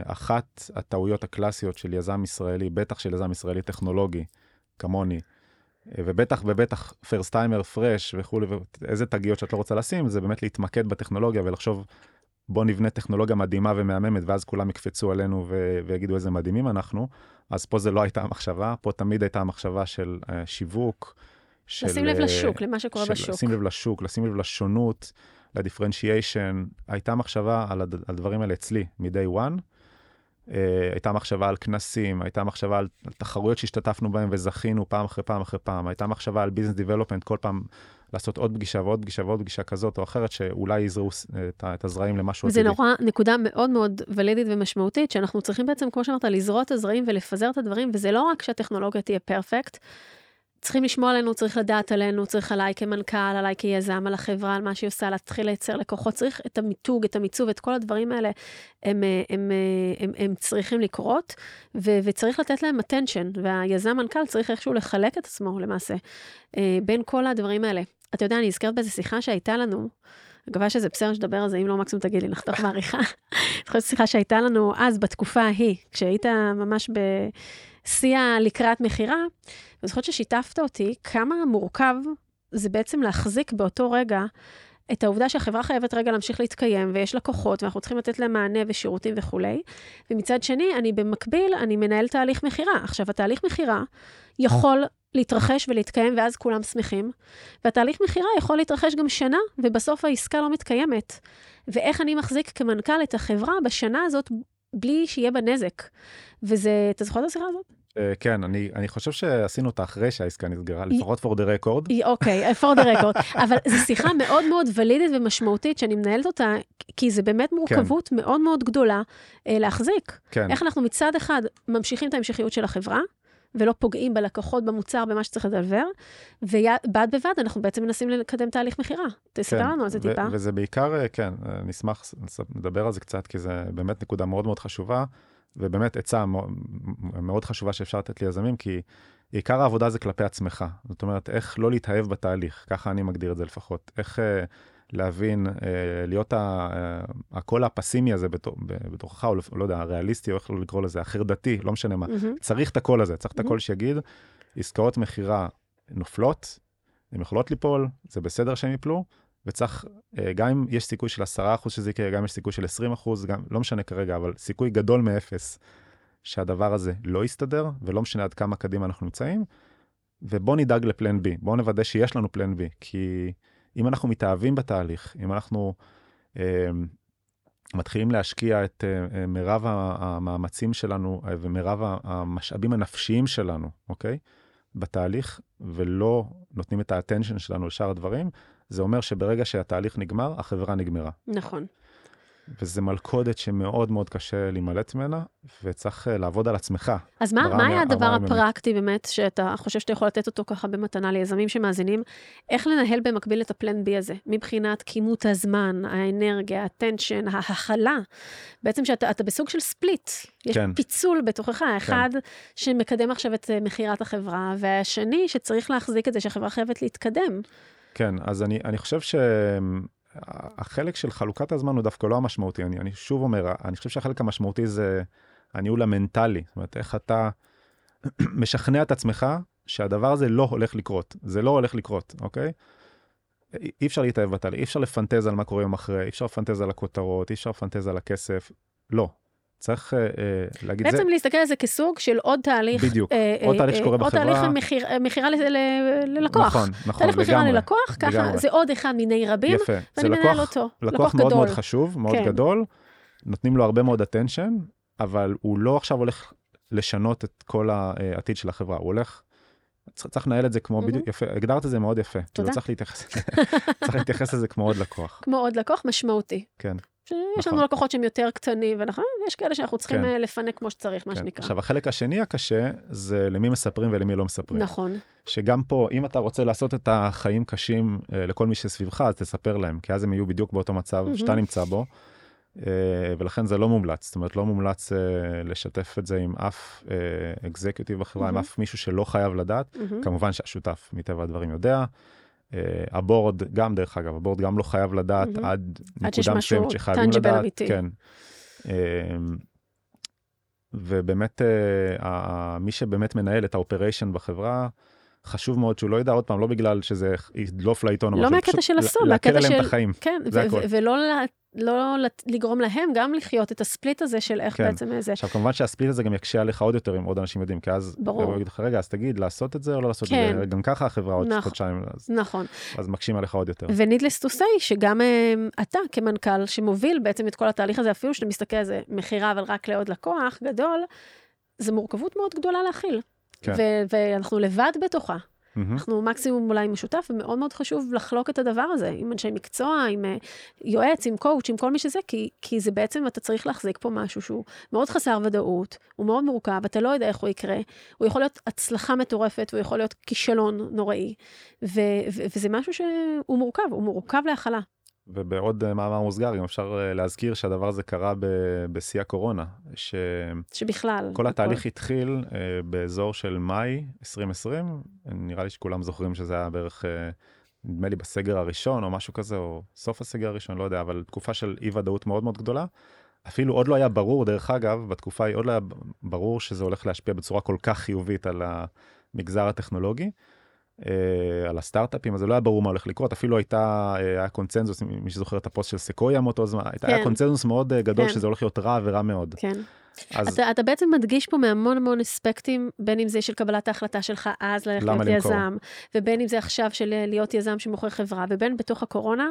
אחת הטעויות הקלאסיות של יזם ישראלי, בטח של יזם ישראלי טכנולוגי, כמוני, ובטח ובטח פרסט טיימר פרש וכולי, איזה תגיות שאת לא רוצה לשים, זה באמת להתמקד בטכנולוגיה ולחשוב, בוא נבנה טכנולוגיה מדהימה ומהממת, ואז כולם יקפצו עלינו ו- ויגידו איזה מדהימים אנחנו. אז פה זה לא הייתה המחשבה, פה תמיד הייתה המחשבה של uh, שיווק. של, לשים לב לשוק, למה שקורה של, בשוק. לשים לב לשוק, לשים לב לשונות, לדיפרנציאשן. הייתה מחשבה על הדברים האלה אצלי מ-day one. אה, הייתה מחשבה על כנסים, הייתה מחשבה על, על תחרויות שהשתתפנו בהן וזכינו פעם אחרי פעם אחרי פעם, הייתה מחשבה על ביזנס דיבלופמנט, כל פעם לעשות עוד פגישה ועוד פגישה ועוד פגישה כזאת או אחרת, שאולי יזרעו את, את הזרעים למשהו עתידי. וזה נורא נקודה מאוד מאוד ולידית ומשמעותית, שאנחנו צריכים בעצם, כמו שאמרת, לזרוע את הזרעים ולפזר את הדברים, וזה לא רק שהטכנולוגיה תהיה פרפקט, צריכים לשמוע עלינו, צריך לדעת עלינו, צריך עליי כמנכ"ל, עליי כיזם, על החברה, על מה שהיא עושה, להתחיל לייצר לקוחות, צריך את המיתוג, את המיצוב, את כל הדברים האלה, הם, הם, הם, הם, הם צריכים לקרות, ו, וצריך לתת להם attention, והיזם מנכ"ל צריך איכשהו לחלק את עצמו למעשה, אה, בין כל הדברים האלה. אתה יודע, אני נזכרת באיזו שיחה שהייתה לנו, מקווה שזה בסדר שתדבר על זה, אם לא, מקסימום תגיד לי, נחתוך בעריכה. אני חושבת שיחה שהייתה לנו אז, בתקופה ההיא, כשהיית ממש בשיא הלקראת מכירה, ואני זוכרת ששיתפת אותי כמה מורכב זה בעצם להחזיק באותו רגע את העובדה שהחברה חייבת רגע להמשיך להתקיים, ויש לקוחות, ואנחנו צריכים לתת להם מענה ושירותים וכולי. ומצד שני, אני במקביל, אני מנהל תהליך מכירה. עכשיו, התהליך מכירה יכול להתרחש ולהתקיים, ואז כולם שמחים. והתהליך מכירה יכול להתרחש גם שנה, ובסוף העסקה לא מתקיימת. ואיך אני מחזיק כמנכ"ל את החברה בשנה הזאת בלי שיהיה בה נזק. וזה, אתה זוכר את השיחה הזאת? Uh, כן, אני, אני חושב שעשינו אותה אחרי שהעסקה נסגרה, לפחות for the record. אוקיי, for the record. אבל זו שיחה מאוד מאוד ולידית ומשמעותית שאני מנהלת אותה, כי זה באמת מורכבות כן. מאוד מאוד גדולה uh, להחזיק. כן. איך אנחנו מצד אחד ממשיכים את ההמשכיות של החברה, ולא פוגעים בלקוחות, במוצר, במה שצריך לדלבר, ובד בבד אנחנו בעצם מנסים לקדם תהליך מכירה. תספר כן, לנו על זה טיפה. וזה בעיקר, אה, כן, נשמח לדבר על זה קצת, כי זה באמת נקודה מאוד מאוד חשובה. ובאמת עצה מאוד חשובה שאפשר לתת ליזמים, כי עיקר העבודה זה כלפי עצמך. זאת אומרת, איך לא להתאהב בתהליך, ככה אני מגדיר את זה לפחות. איך uh, להבין, uh, להיות ה, uh, הקול הפסימי הזה בתוכך, או לא יודע, הריאליסטי, או איך לקרוא לזה, החרדתי, לא משנה מה. Mm-hmm. צריך את הקול הזה, צריך mm-hmm. את הקול שיגיד, עסקאות מכירה נופלות, הן יכולות ליפול, זה בסדר שהן ייפלו, וצריך, אה, גם אם יש סיכוי של 10% שזה יקרה, גם אם יש סיכוי של 20%, גם, לא משנה כרגע, אבל סיכוי גדול מאפס שהדבר הזה לא יסתדר, ולא משנה עד כמה קדימה אנחנו נמצאים, ובואו נדאג לפלן בי, בואו נוודא שיש לנו פלן בי, כי אם אנחנו מתאהבים בתהליך, אם אנחנו אה, מתחילים להשקיע את אה, מירב המאמצים שלנו אה, ומירב המשאבים הנפשיים שלנו, אוקיי? בתהליך, ולא נותנים את האטנשן שלנו לשאר הדברים, זה אומר שברגע שהתהליך נגמר, החברה נגמרה. נכון. וזה מלכודת שמאוד מאוד קשה להימלט ממנה, וצריך אה, לעבוד על עצמך. אז מה, מה היה הדבר הפרקטי באמת, שאתה חושב שאתה יכול לתת אותו ככה במתנה ליזמים שמאזינים? איך לנהל במקביל את הפלן בי הזה, מבחינת כימות הזמן, האנרגיה, הטנשן, ההכלה? בעצם שאתה בסוג של ספליט. יש כן. פיצול בתוכך, האחד כן. שמקדם עכשיו את אה, מכירת החברה, והשני שצריך להחזיק את זה שהחברה חייבת להתקדם. כן, אז אני, אני חושב שהחלק של חלוקת הזמן הוא דווקא לא המשמעותי. אני, אני שוב אומר, אני חושב שהחלק המשמעותי זה הניהול המנטלי. זאת אומרת, איך אתה משכנע את עצמך שהדבר הזה לא הולך לקרות. זה לא הולך לקרות, אוקיי? אי אפשר להתאהב בתהליך, אי אפשר לפנטז על מה קורה יום אחרי, אי אפשר לפנטז על הכותרות, אי אפשר לפנטז על הכסף. לא. צריך אה, אה, להגיד בעצם זה, להסתכל על זה כסוג של עוד תהליך. בדיוק. אה, עוד אה, תהליך שקורה עוד בחברה. תהליך מכיר- מכירה ללקוח. נכון, נכון, תהליך מכירה לגמרי. ללקוח, ככה, לגמרי. זה עוד אחד מיני רבים, יפה. ואני מנהל לקוח, אותו. לקוח מאוד גדול. מאוד חשוב, מאוד כן. גדול, נותנים לו הרבה מאוד attention, אבל הוא לא עכשיו הולך לשנות את כל העתיד של החברה, הוא הולך, צריך, צריך לנהל את זה כמו. בדיוק, יפה, הגדרת את זה מאוד יפה. תודה. כאילו, צריך להתייחס, צריך להתייחס לזה כמו עוד לקוח, כמו עוד לקוח משמעותי. כן. שיש נכון. לנו לקוחות שהם יותר קטנים, ונכון, יש כאלה שאנחנו צריכים כן. אה, לפנק כמו שצריך, מה כן. שנקרא. עכשיו, החלק השני הקשה, זה למי מספרים ולמי לא מספרים. נכון, שגם פה, אם אתה רוצה לעשות את החיים קשים אה, לכל מי שסביבך, אז תספר להם, כי אז הם יהיו בדיוק באותו מצב מהמם. שאתה נמצא בו, אה, ולכן זה לא מומלץ. זאת אומרת, לא מומלץ אה, לשתף את זה עם אף executive בחברה, עם מהמם. אף מישהו שלא חייב לדעת. מהמם. כמובן שהשותף, מטבע הדברים, יודע. אה, ה board, גם דרך אגב, ה board גם לא חייב לדעת מהמם. עד נקודה מסוימת שחייבים לדעת. אמיתי. כן. אה, ובאמת, אה, מי שבאמת מנהל את ה operation בחברה, חשוב מאוד שהוא לא ידע עוד פעם, לא בגלל שזה ידלוף לעיתון, או לא משהו, מהקטע של אסור, להקל עליהם את של- החיים. כן, זה הכל. ו- ולא לא לגרום להם גם לחיות את הספליט הזה של איך כן. בעצם זה. עכשיו, כמובן שהספליט הזה גם יקשה עליך עוד יותר אם עוד אנשים יודעים, כי אז ברור. הוא יגיד לך, רגע, אז תגיד, לעשות את זה או לא לעשות כן. את זה? גם ככה החברה עוד נכון. חודשיים, אז- נכון. אז מקשים עליך עוד יותר. ו-needless to say, שגם אה, אתה כמנכ"ל שמוביל בעצם את כל התהליך הזה, אפילו שאתה מסתכל על זה מכירה, אבל רק לעוד לקוח גדול, זה מורכבות מאוד גדולה להכיל. כן. ו- ואנחנו לבד בתוכה. מהמם. אנחנו מקסימום אולי משותף, ומאוד מאוד חשוב לחלוק את הדבר הזה עם אנשי מקצוע, עם אה, יועץ, עם קואוץ', עם כל מי שזה, כי, כי זה בעצם, אתה צריך להחזיק פה משהו שהוא מאוד חסר ודאות, הוא מאוד מורכב, אתה לא יודע איך הוא יקרה, הוא יכול להיות הצלחה מטורפת, הוא יכול להיות כישלון נוראי, ו- ו- וזה משהו שהוא מורכב, הוא מורכב להכלה. ובעוד אה, מאמר מוסגר, גם אפשר אה, להזכיר שהדבר הזה קרה ב- בשיא הקורונה, שכל שבכלל... התהליך התחיל אה, באזור של מאי 2020, נראה לי שכולם זוכרים שזה היה בערך, נדמה לי בסגר הראשון או משהו כזה, או סוף הסגר הראשון, לא יודע, אבל תקופה של אי ודאות מאוד מאוד גדולה. אפילו עוד לא היה ברור, דרך אגב, בתקופה ההיא עוד לא היה ברור שזה הולך להשפיע בצורה כל כך חיובית על המגזר הטכנולוגי. אה, על הסטארט-אפים, אז זה לא היה ברור מה הולך לקרות, אפילו הייתה, אה, היה קונצנזוס, מי שזוכר את הפוסט של סקויה מאותו זמן, הייתה- היה כן. קונצנזוס מאוד אה, גדול כן. שזה הולך להיות רע ורע מאוד. כן. אז אתה, אתה בעצם מדגיש פה מהמון המון אספקטים, בין אם זה של קבלת ההחלטה שלך אז ללכת להיות למכור? יזם, ובין אם זה עכשיו של להיות יזם שמוכר חברה, ובין בתוך הקורונה,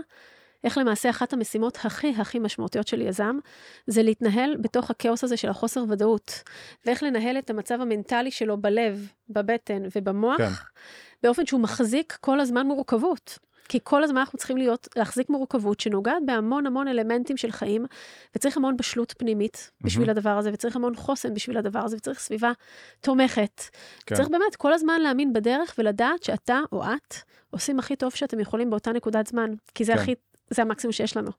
איך למעשה אחת המשימות הכי הכי משמעותיות של יזם, זה להתנהל בתוך הכאוס הזה של החוסר ודאות, ואיך לנהל את המצב המנטלי שלו בלב, בבטן ובמוח, כן. באופן שהוא מחזיק כל הזמן מורכבות. כי כל הזמן אנחנו צריכים להיות, להחזיק מורכבות שנוגעת בהמון המון אלמנטים של חיים, וצריך המון בשלות פנימית בשביל מהמם. הדבר הזה, וצריך המון חוסן בשביל הדבר הזה, וצריך סביבה תומכת. כן. צריך באמת כל הזמן להאמין בדרך ולדעת שאתה או את עושים הכי טוב שאתם יכולים באותה נקודת זמן, כי זה כן. הכי, זה המקסימום שיש לנו.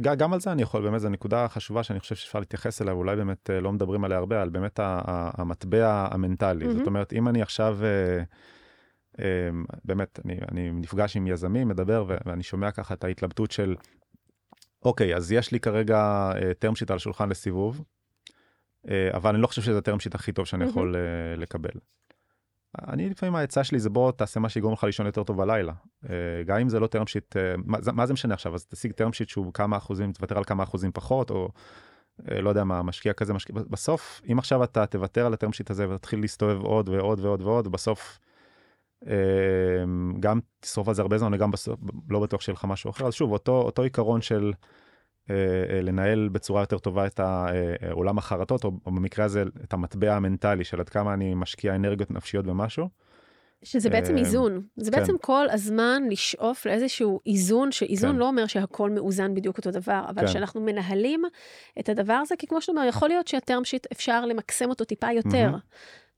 ג- גם על זה אני יכול, באמת זו נקודה חשובה שאני חושב שאפשר להתייחס אליה, אולי באמת אה, לא מדברים עליה הרבה, על באמת המטבע המנטלי. מהמם. זאת אומרת, אם אני עכשיו, אה, אה, באמת, אני, אני נפגש עם יזמים, מדבר, ואני שומע ככה את ההתלבטות של, אוקיי, אז יש לי כרגע אה, term sheet על השולחן לסיבוב, אה, אבל אני לא חושב שזה ה-term sheet הכי טוב שאני. יכול אה, לקבל. אני לפעמים העצה שלי זה בוא תעשה מה שיגרום לך לישון יותר טוב בלילה. גם אם זה לא term sheet, מה, מה זה משנה עכשיו? אז תשיג term sheet שהוא כמה אחוזים, תוותר על כמה אחוזים פחות, או לא יודע מה, משקיע כזה, משקיע, בסוף, אם עכשיו אתה תוותר על ה-term sheet הזה ותתחיל להסתובב עוד ועוד ועוד ועוד, בסוף גם תשרוף על זה הרבה זמן וגם בסוף לא בטוח שיהיה לך משהו אחר. אז שוב, אותו, אותו עיקרון של אה, אה, לנהל בצורה יותר טובה את ה- אה, עולם החרטות, או, במקרה הזה את המטבע המנטלי של עד כמה אני משקיע אנרגיות נפשיות במשהו. שזה בעצם אה, איזון. זה כן. בעצם כל הזמן לשאוף לאיזשהו איזון, שאיזון כן. לא אומר שהכל מאוזן בדיוק אותו דבר, אבל כן. שאנחנו מנהלים את הדבר הזה, כי כמו שאתה אומר, יכול להיות שה term sheet אפשר למקסם אותו טיפה יותר.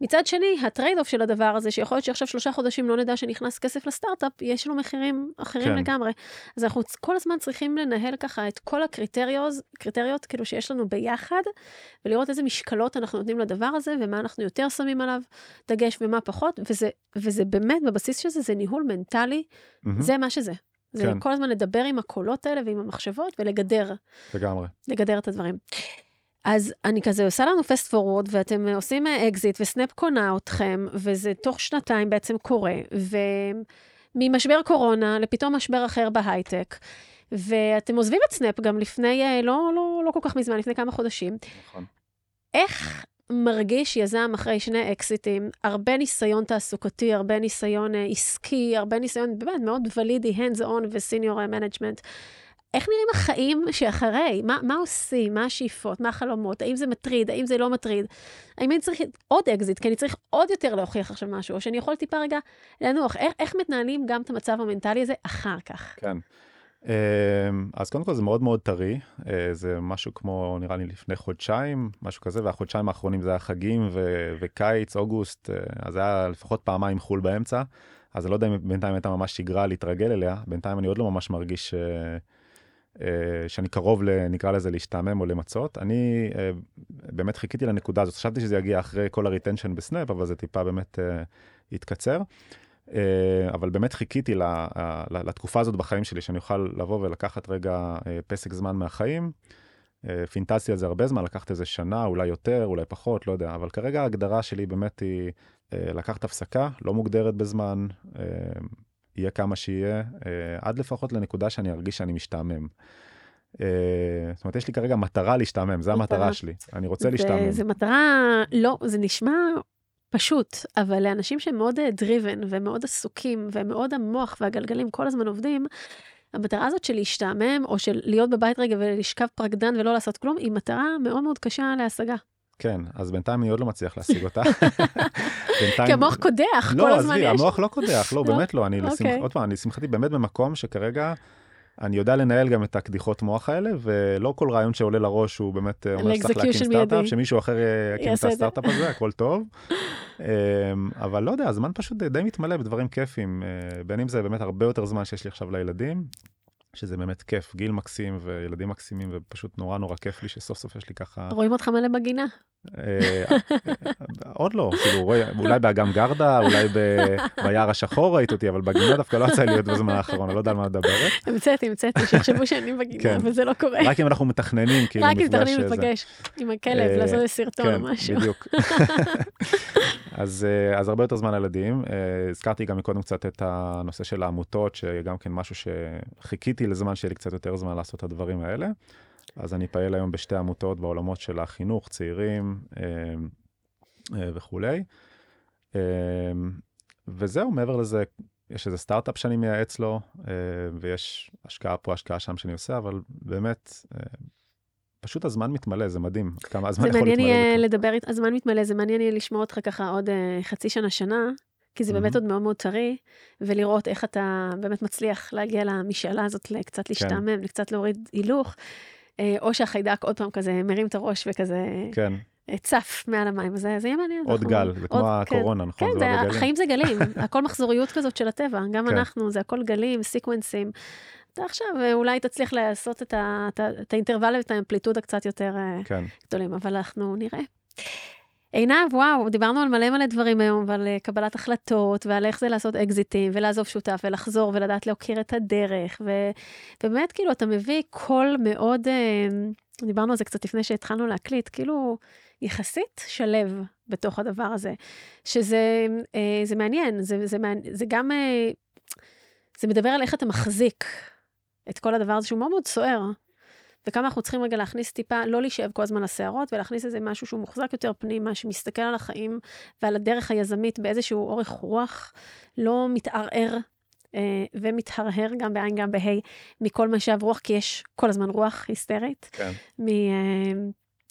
מצד שני, ה trade off של הדבר הזה, שיכול להיות שעכשיו שלושה חודשים לא נדע שנכנס כסף לסטארט-אפ, יש לו מחירים אחרים כן. לגמרי. אז אנחנו כל הזמן צריכים לנהל ככה את כל הקריטריות, קריטריות כאילו שיש לנו ביחד, ולראות איזה משקלות אנחנו נותנים לדבר הזה, ומה אנחנו יותר שמים עליו דגש ומה פחות, וזה, וזה באמת, בבסיס של זה, זה ניהול מנטלי, מהמם, זה מה שזה. זה כן. כל הזמן לדבר עם הקולות האלה ועם המחשבות ולגדר. לגמרי. לגדר את הדברים. אז אני כזה עושה לנו fast forward, ואתם עושים אקזיט, וסנאפ קונה אתכם, וזה תוך שנתיים בעצם קורה, ממשבר קורונה לפתאום משבר אחר בהייטק. ואתם עוזבים את סנאפ גם לפני, אה, לא, לא, לא כל כך מזמן, לפני כמה חודשים. נכון. איך מרגיש יזם אחרי שני אקזיטים, הרבה ניסיון תעסוקתי, הרבה ניסיון אה, עסקי, הרבה ניסיון באמת מאוד ולידי, hands on ו senior management. איך נראים החיים שאחרי? מה, מה עושים? מה השאיפות? מה החלומות? האם זה מטריד? האם זה לא מטריד? האם אני צריך עוד אקזיט? כי אני צריך עוד יותר להוכיח עכשיו משהו, או שאני יכול טיפה רגע לנוח. איך, איך מתנהלים גם את המצב המנטלי הזה אחר כך? כן. אמ, אז קודם כל זה מאוד מאוד טרי, אה, זה משהו כמו נראה לי לפני חודשיים, משהו כזה, והחודשיים האחרונים זה היה חגים ו- וקיץ, אוגוסט, אה, אז זה היה לפחות פעמיים חול באמצע, אז אני לא יודע אם בינתיים הייתה ממש שגרה להתרגל אליה, בינתיים אני עוד לא ממש מרגיש uh, שאני קרוב, נקרא לזה, להשתעמם או למצות. אני uh, באמת חיכיתי לנקודה הזאת, חשבתי שזה יגיע אחרי כל הריטנשן בסנאפ, אבל זה טיפה באמת uh, התקצר. אה, אבל באמת חיכיתי לתקופה הזאת בחיים שלי, שאני אוכל לבוא ולקחת רגע אה, פסק זמן מהחיים. אה, פינטזתי על זה הרבה זמן, לקחת איזה שנה, אולי יותר, אולי פחות, לא יודע, אבל כרגע ההגדרה שלי באמת היא לקחת הפסקה, לא מוגדרת בזמן, יהיה כמה שיהיה, עד לפחות לנקודה שאני ארגיש שאני משתעמם. זאת אומרת, יש לי כרגע מטרה להשתעמם, זו המטרה שלי, אני רוצה להשתעמם. זו מטרה, לא, זה נשמע פשוט, אבל לאנשים שהם מאוד אה, ומאוד עסוקים ומאוד המוח והגלגלים כל הזמן עובדים, המטרה הזאת של להשתעמם או של להיות בבית רגע ולשכב פרקדן ולא לעשות כלום, היא מטרה מאוד מאוד קשה להשגה. כן, אז בינתיים אני עוד לא מצליח להשיג אותה. בינתיים... כי המוח קודח, לא, כל הזמן יש. לא, עזבי, המוח לא קודח, לא, לא? באמת לא. אני, okay. לשמח... אוקיי. עוד פעם, אני לשמחתי באמת במקום שכרגע אני יודע לנהל גם את הקדיחות מוח האלה, ולא כל רעיון שעולה לראש הוא באמת אה, אומר שצריך להקים סטארט-אפ, שמישהו אחר יקים את הסטארט-אפ הזה, הכל טוב. אמ, אבל לא יודע, הזמן פשוט די מתמלא בדברים כיפים, אה, בין אם זה באמת הרבה יותר זמן שיש לי עכשיו לילדים, שזה באמת כיף, גיל מקסים וילדים מקסימים, ופשוט נורא נורא כיף לי שסוף סוף יש לי ככה... רואים אותך מלא בגינה. אה, עוד לא, כאילו, אולי באגם גרדה, אולי ביער השחור ראית אותי, אבל בגינה דווקא לא יצא לי להיות בזמן האחרון, אני לא יודע על מה מדברת. המצאתי, המצאתי, שיחשבו שאני בגינה, כן. וזה לא קורה. רק אם אנחנו מתכננים, כאילו, רק אם מתכננים לפגש עם הכלב, אה, לעשות איזה סרטון או כן, משהו. בדיוק. אז, אה, אז הרבה יותר זמן לילדים. הזכרתי גם מקודם קצת את הנושא של העמותות, שגם כן משהו שחיכיתי לזמן שיהיה לי קצת יותר זמן לעשות את הדברים האלה. אז אני פעיל היום בשתי עמותות בעולמות של החינוך, צעירים אה, אה, וכולי. אה, וזהו, מעבר לזה, יש איזה סטארט-אפ שאני מייעץ לו, ויש השקעה פה, השקעה שם שאני עושה, אבל באמת, פשוט הזמן מתמלא, זה מדהים, כמה הזמן יכול להתמלא. זה מעניין יהיה לדבר, הזמן מתמלא, זה מעניין יהיה לשמוע אותך ככה עוד חצי שנה, שנה, כי זה באמת עוד מאוד מאוד טרי, ולראות איך אתה באמת מצליח להגיע למשאלה הזאת, קצת כן. להשתעמם, קצת להוריד הילוך. אה, או שהחיידק עוד פעם כזה מרים את הראש וכזה... כן. אה, צף מעל המים, זה, זה יהיה מעניין. עוד גל, זה כמו כן. הקורונה, נכון? כן, זה, זה החיים זה גלים, הכל מחזוריות כזאת של הטבע, גם כן. אנחנו, זה הכל גלים, sequence־ים. אתה עכשיו אה, אולי תצליח לעשות את, ה, את, את האינטרוול ואת האמפליטודה קצת יותר כן. גדולים, אבל אנחנו נראה. עינב, וואו, דיברנו על מלא מלא דברים היום, ועל uh, קבלת החלטות, ועל איך זה לעשות אקזיטים, ולעזוב שותף, ולחזור, ולדעת להוקיר את הדרך, ובאמת, כאילו, אתה מביא קול מאוד, uh, דיברנו על זה קצת לפני שהתחלנו להקליט, כאילו, יחסית שלב בתוך הדבר הזה, שזה uh, זה מעניין, זה, זה, זה גם, זה מדבר על איך אתה מחזיק את כל הדבר הזה, שהוא מאוד מאוד סוער. וכמה אנחנו צריכים רגע להכניס טיפה, לא להישאב כל הזמן לסערות, ולהכניס איזה משהו שהוא מוחזק יותר פנימה, שמסתכל על החיים ועל הדרך היזמית באיזשהו אורך רוח, לא מתערער אה, ומתהרהר גם בעין גם בה' מכל משאב רוח, כי יש כל הזמן רוח היסטרית. כן.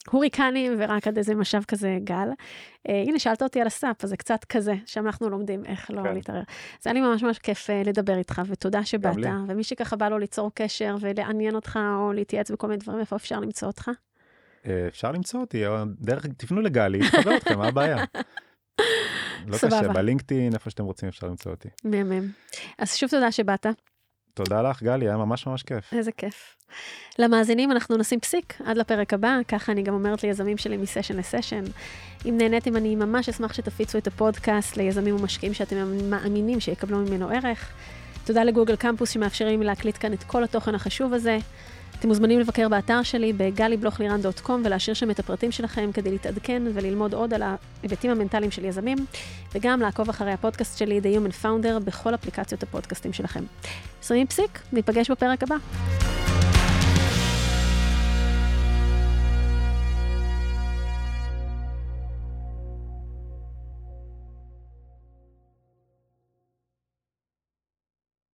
הוריקנים ורק עד איזה משאב כזה גל. Uh, הנה, שאלת אותי על הסאפ, אז זה קצת כזה, שם אנחנו לומדים איך לא כן. להתערר. זה היה לי ממש ממש כיף uh, לדבר איתך, ותודה שבאת. ומי שככה בא לו ליצור קשר ולעניין אותך, או להתייעץ בכל מיני דברים, איפה אפשר למצוא אותך? Uh, אפשר למצוא אותי, דרך, תפנו לגלי, תחבר אתכם, מה הבעיה? לא קשה, בלינקדאין, איפה שאתם רוצים אפשר למצוא אותי. מהמם. אז שוב תודה שבאת. תודה לך, גלי, היה ממש ממש כיף. איזה כיף. למאזינים אנחנו נשים פסיק עד לפרק הבא, ככה אני גם אומרת ליזמים שלי מסשן לסשן. אם נהניתם, אני ממש אשמח שתפיצו את הפודקאסט ליזמים ומשקיעים שאתם מאמינים שיקבלו ממנו ערך. תודה לגוגל קמפוס שמאפשרים לי להקליט כאן את כל התוכן החשוב הזה. אתם מוזמנים לבקר באתר שלי בגלי-בלוך-לירן.com ולהשאיר שם את הפרטים שלכם כדי להתעדכן וללמוד עוד על ההיבטים המנטליים של יזמים, וגם לעקוב אחרי הפודקאסט שלי, The Human Founder, בכל אפליקציות הפודקאסטים שלכם. שמים פסיק, ניפגש בפרק הבא.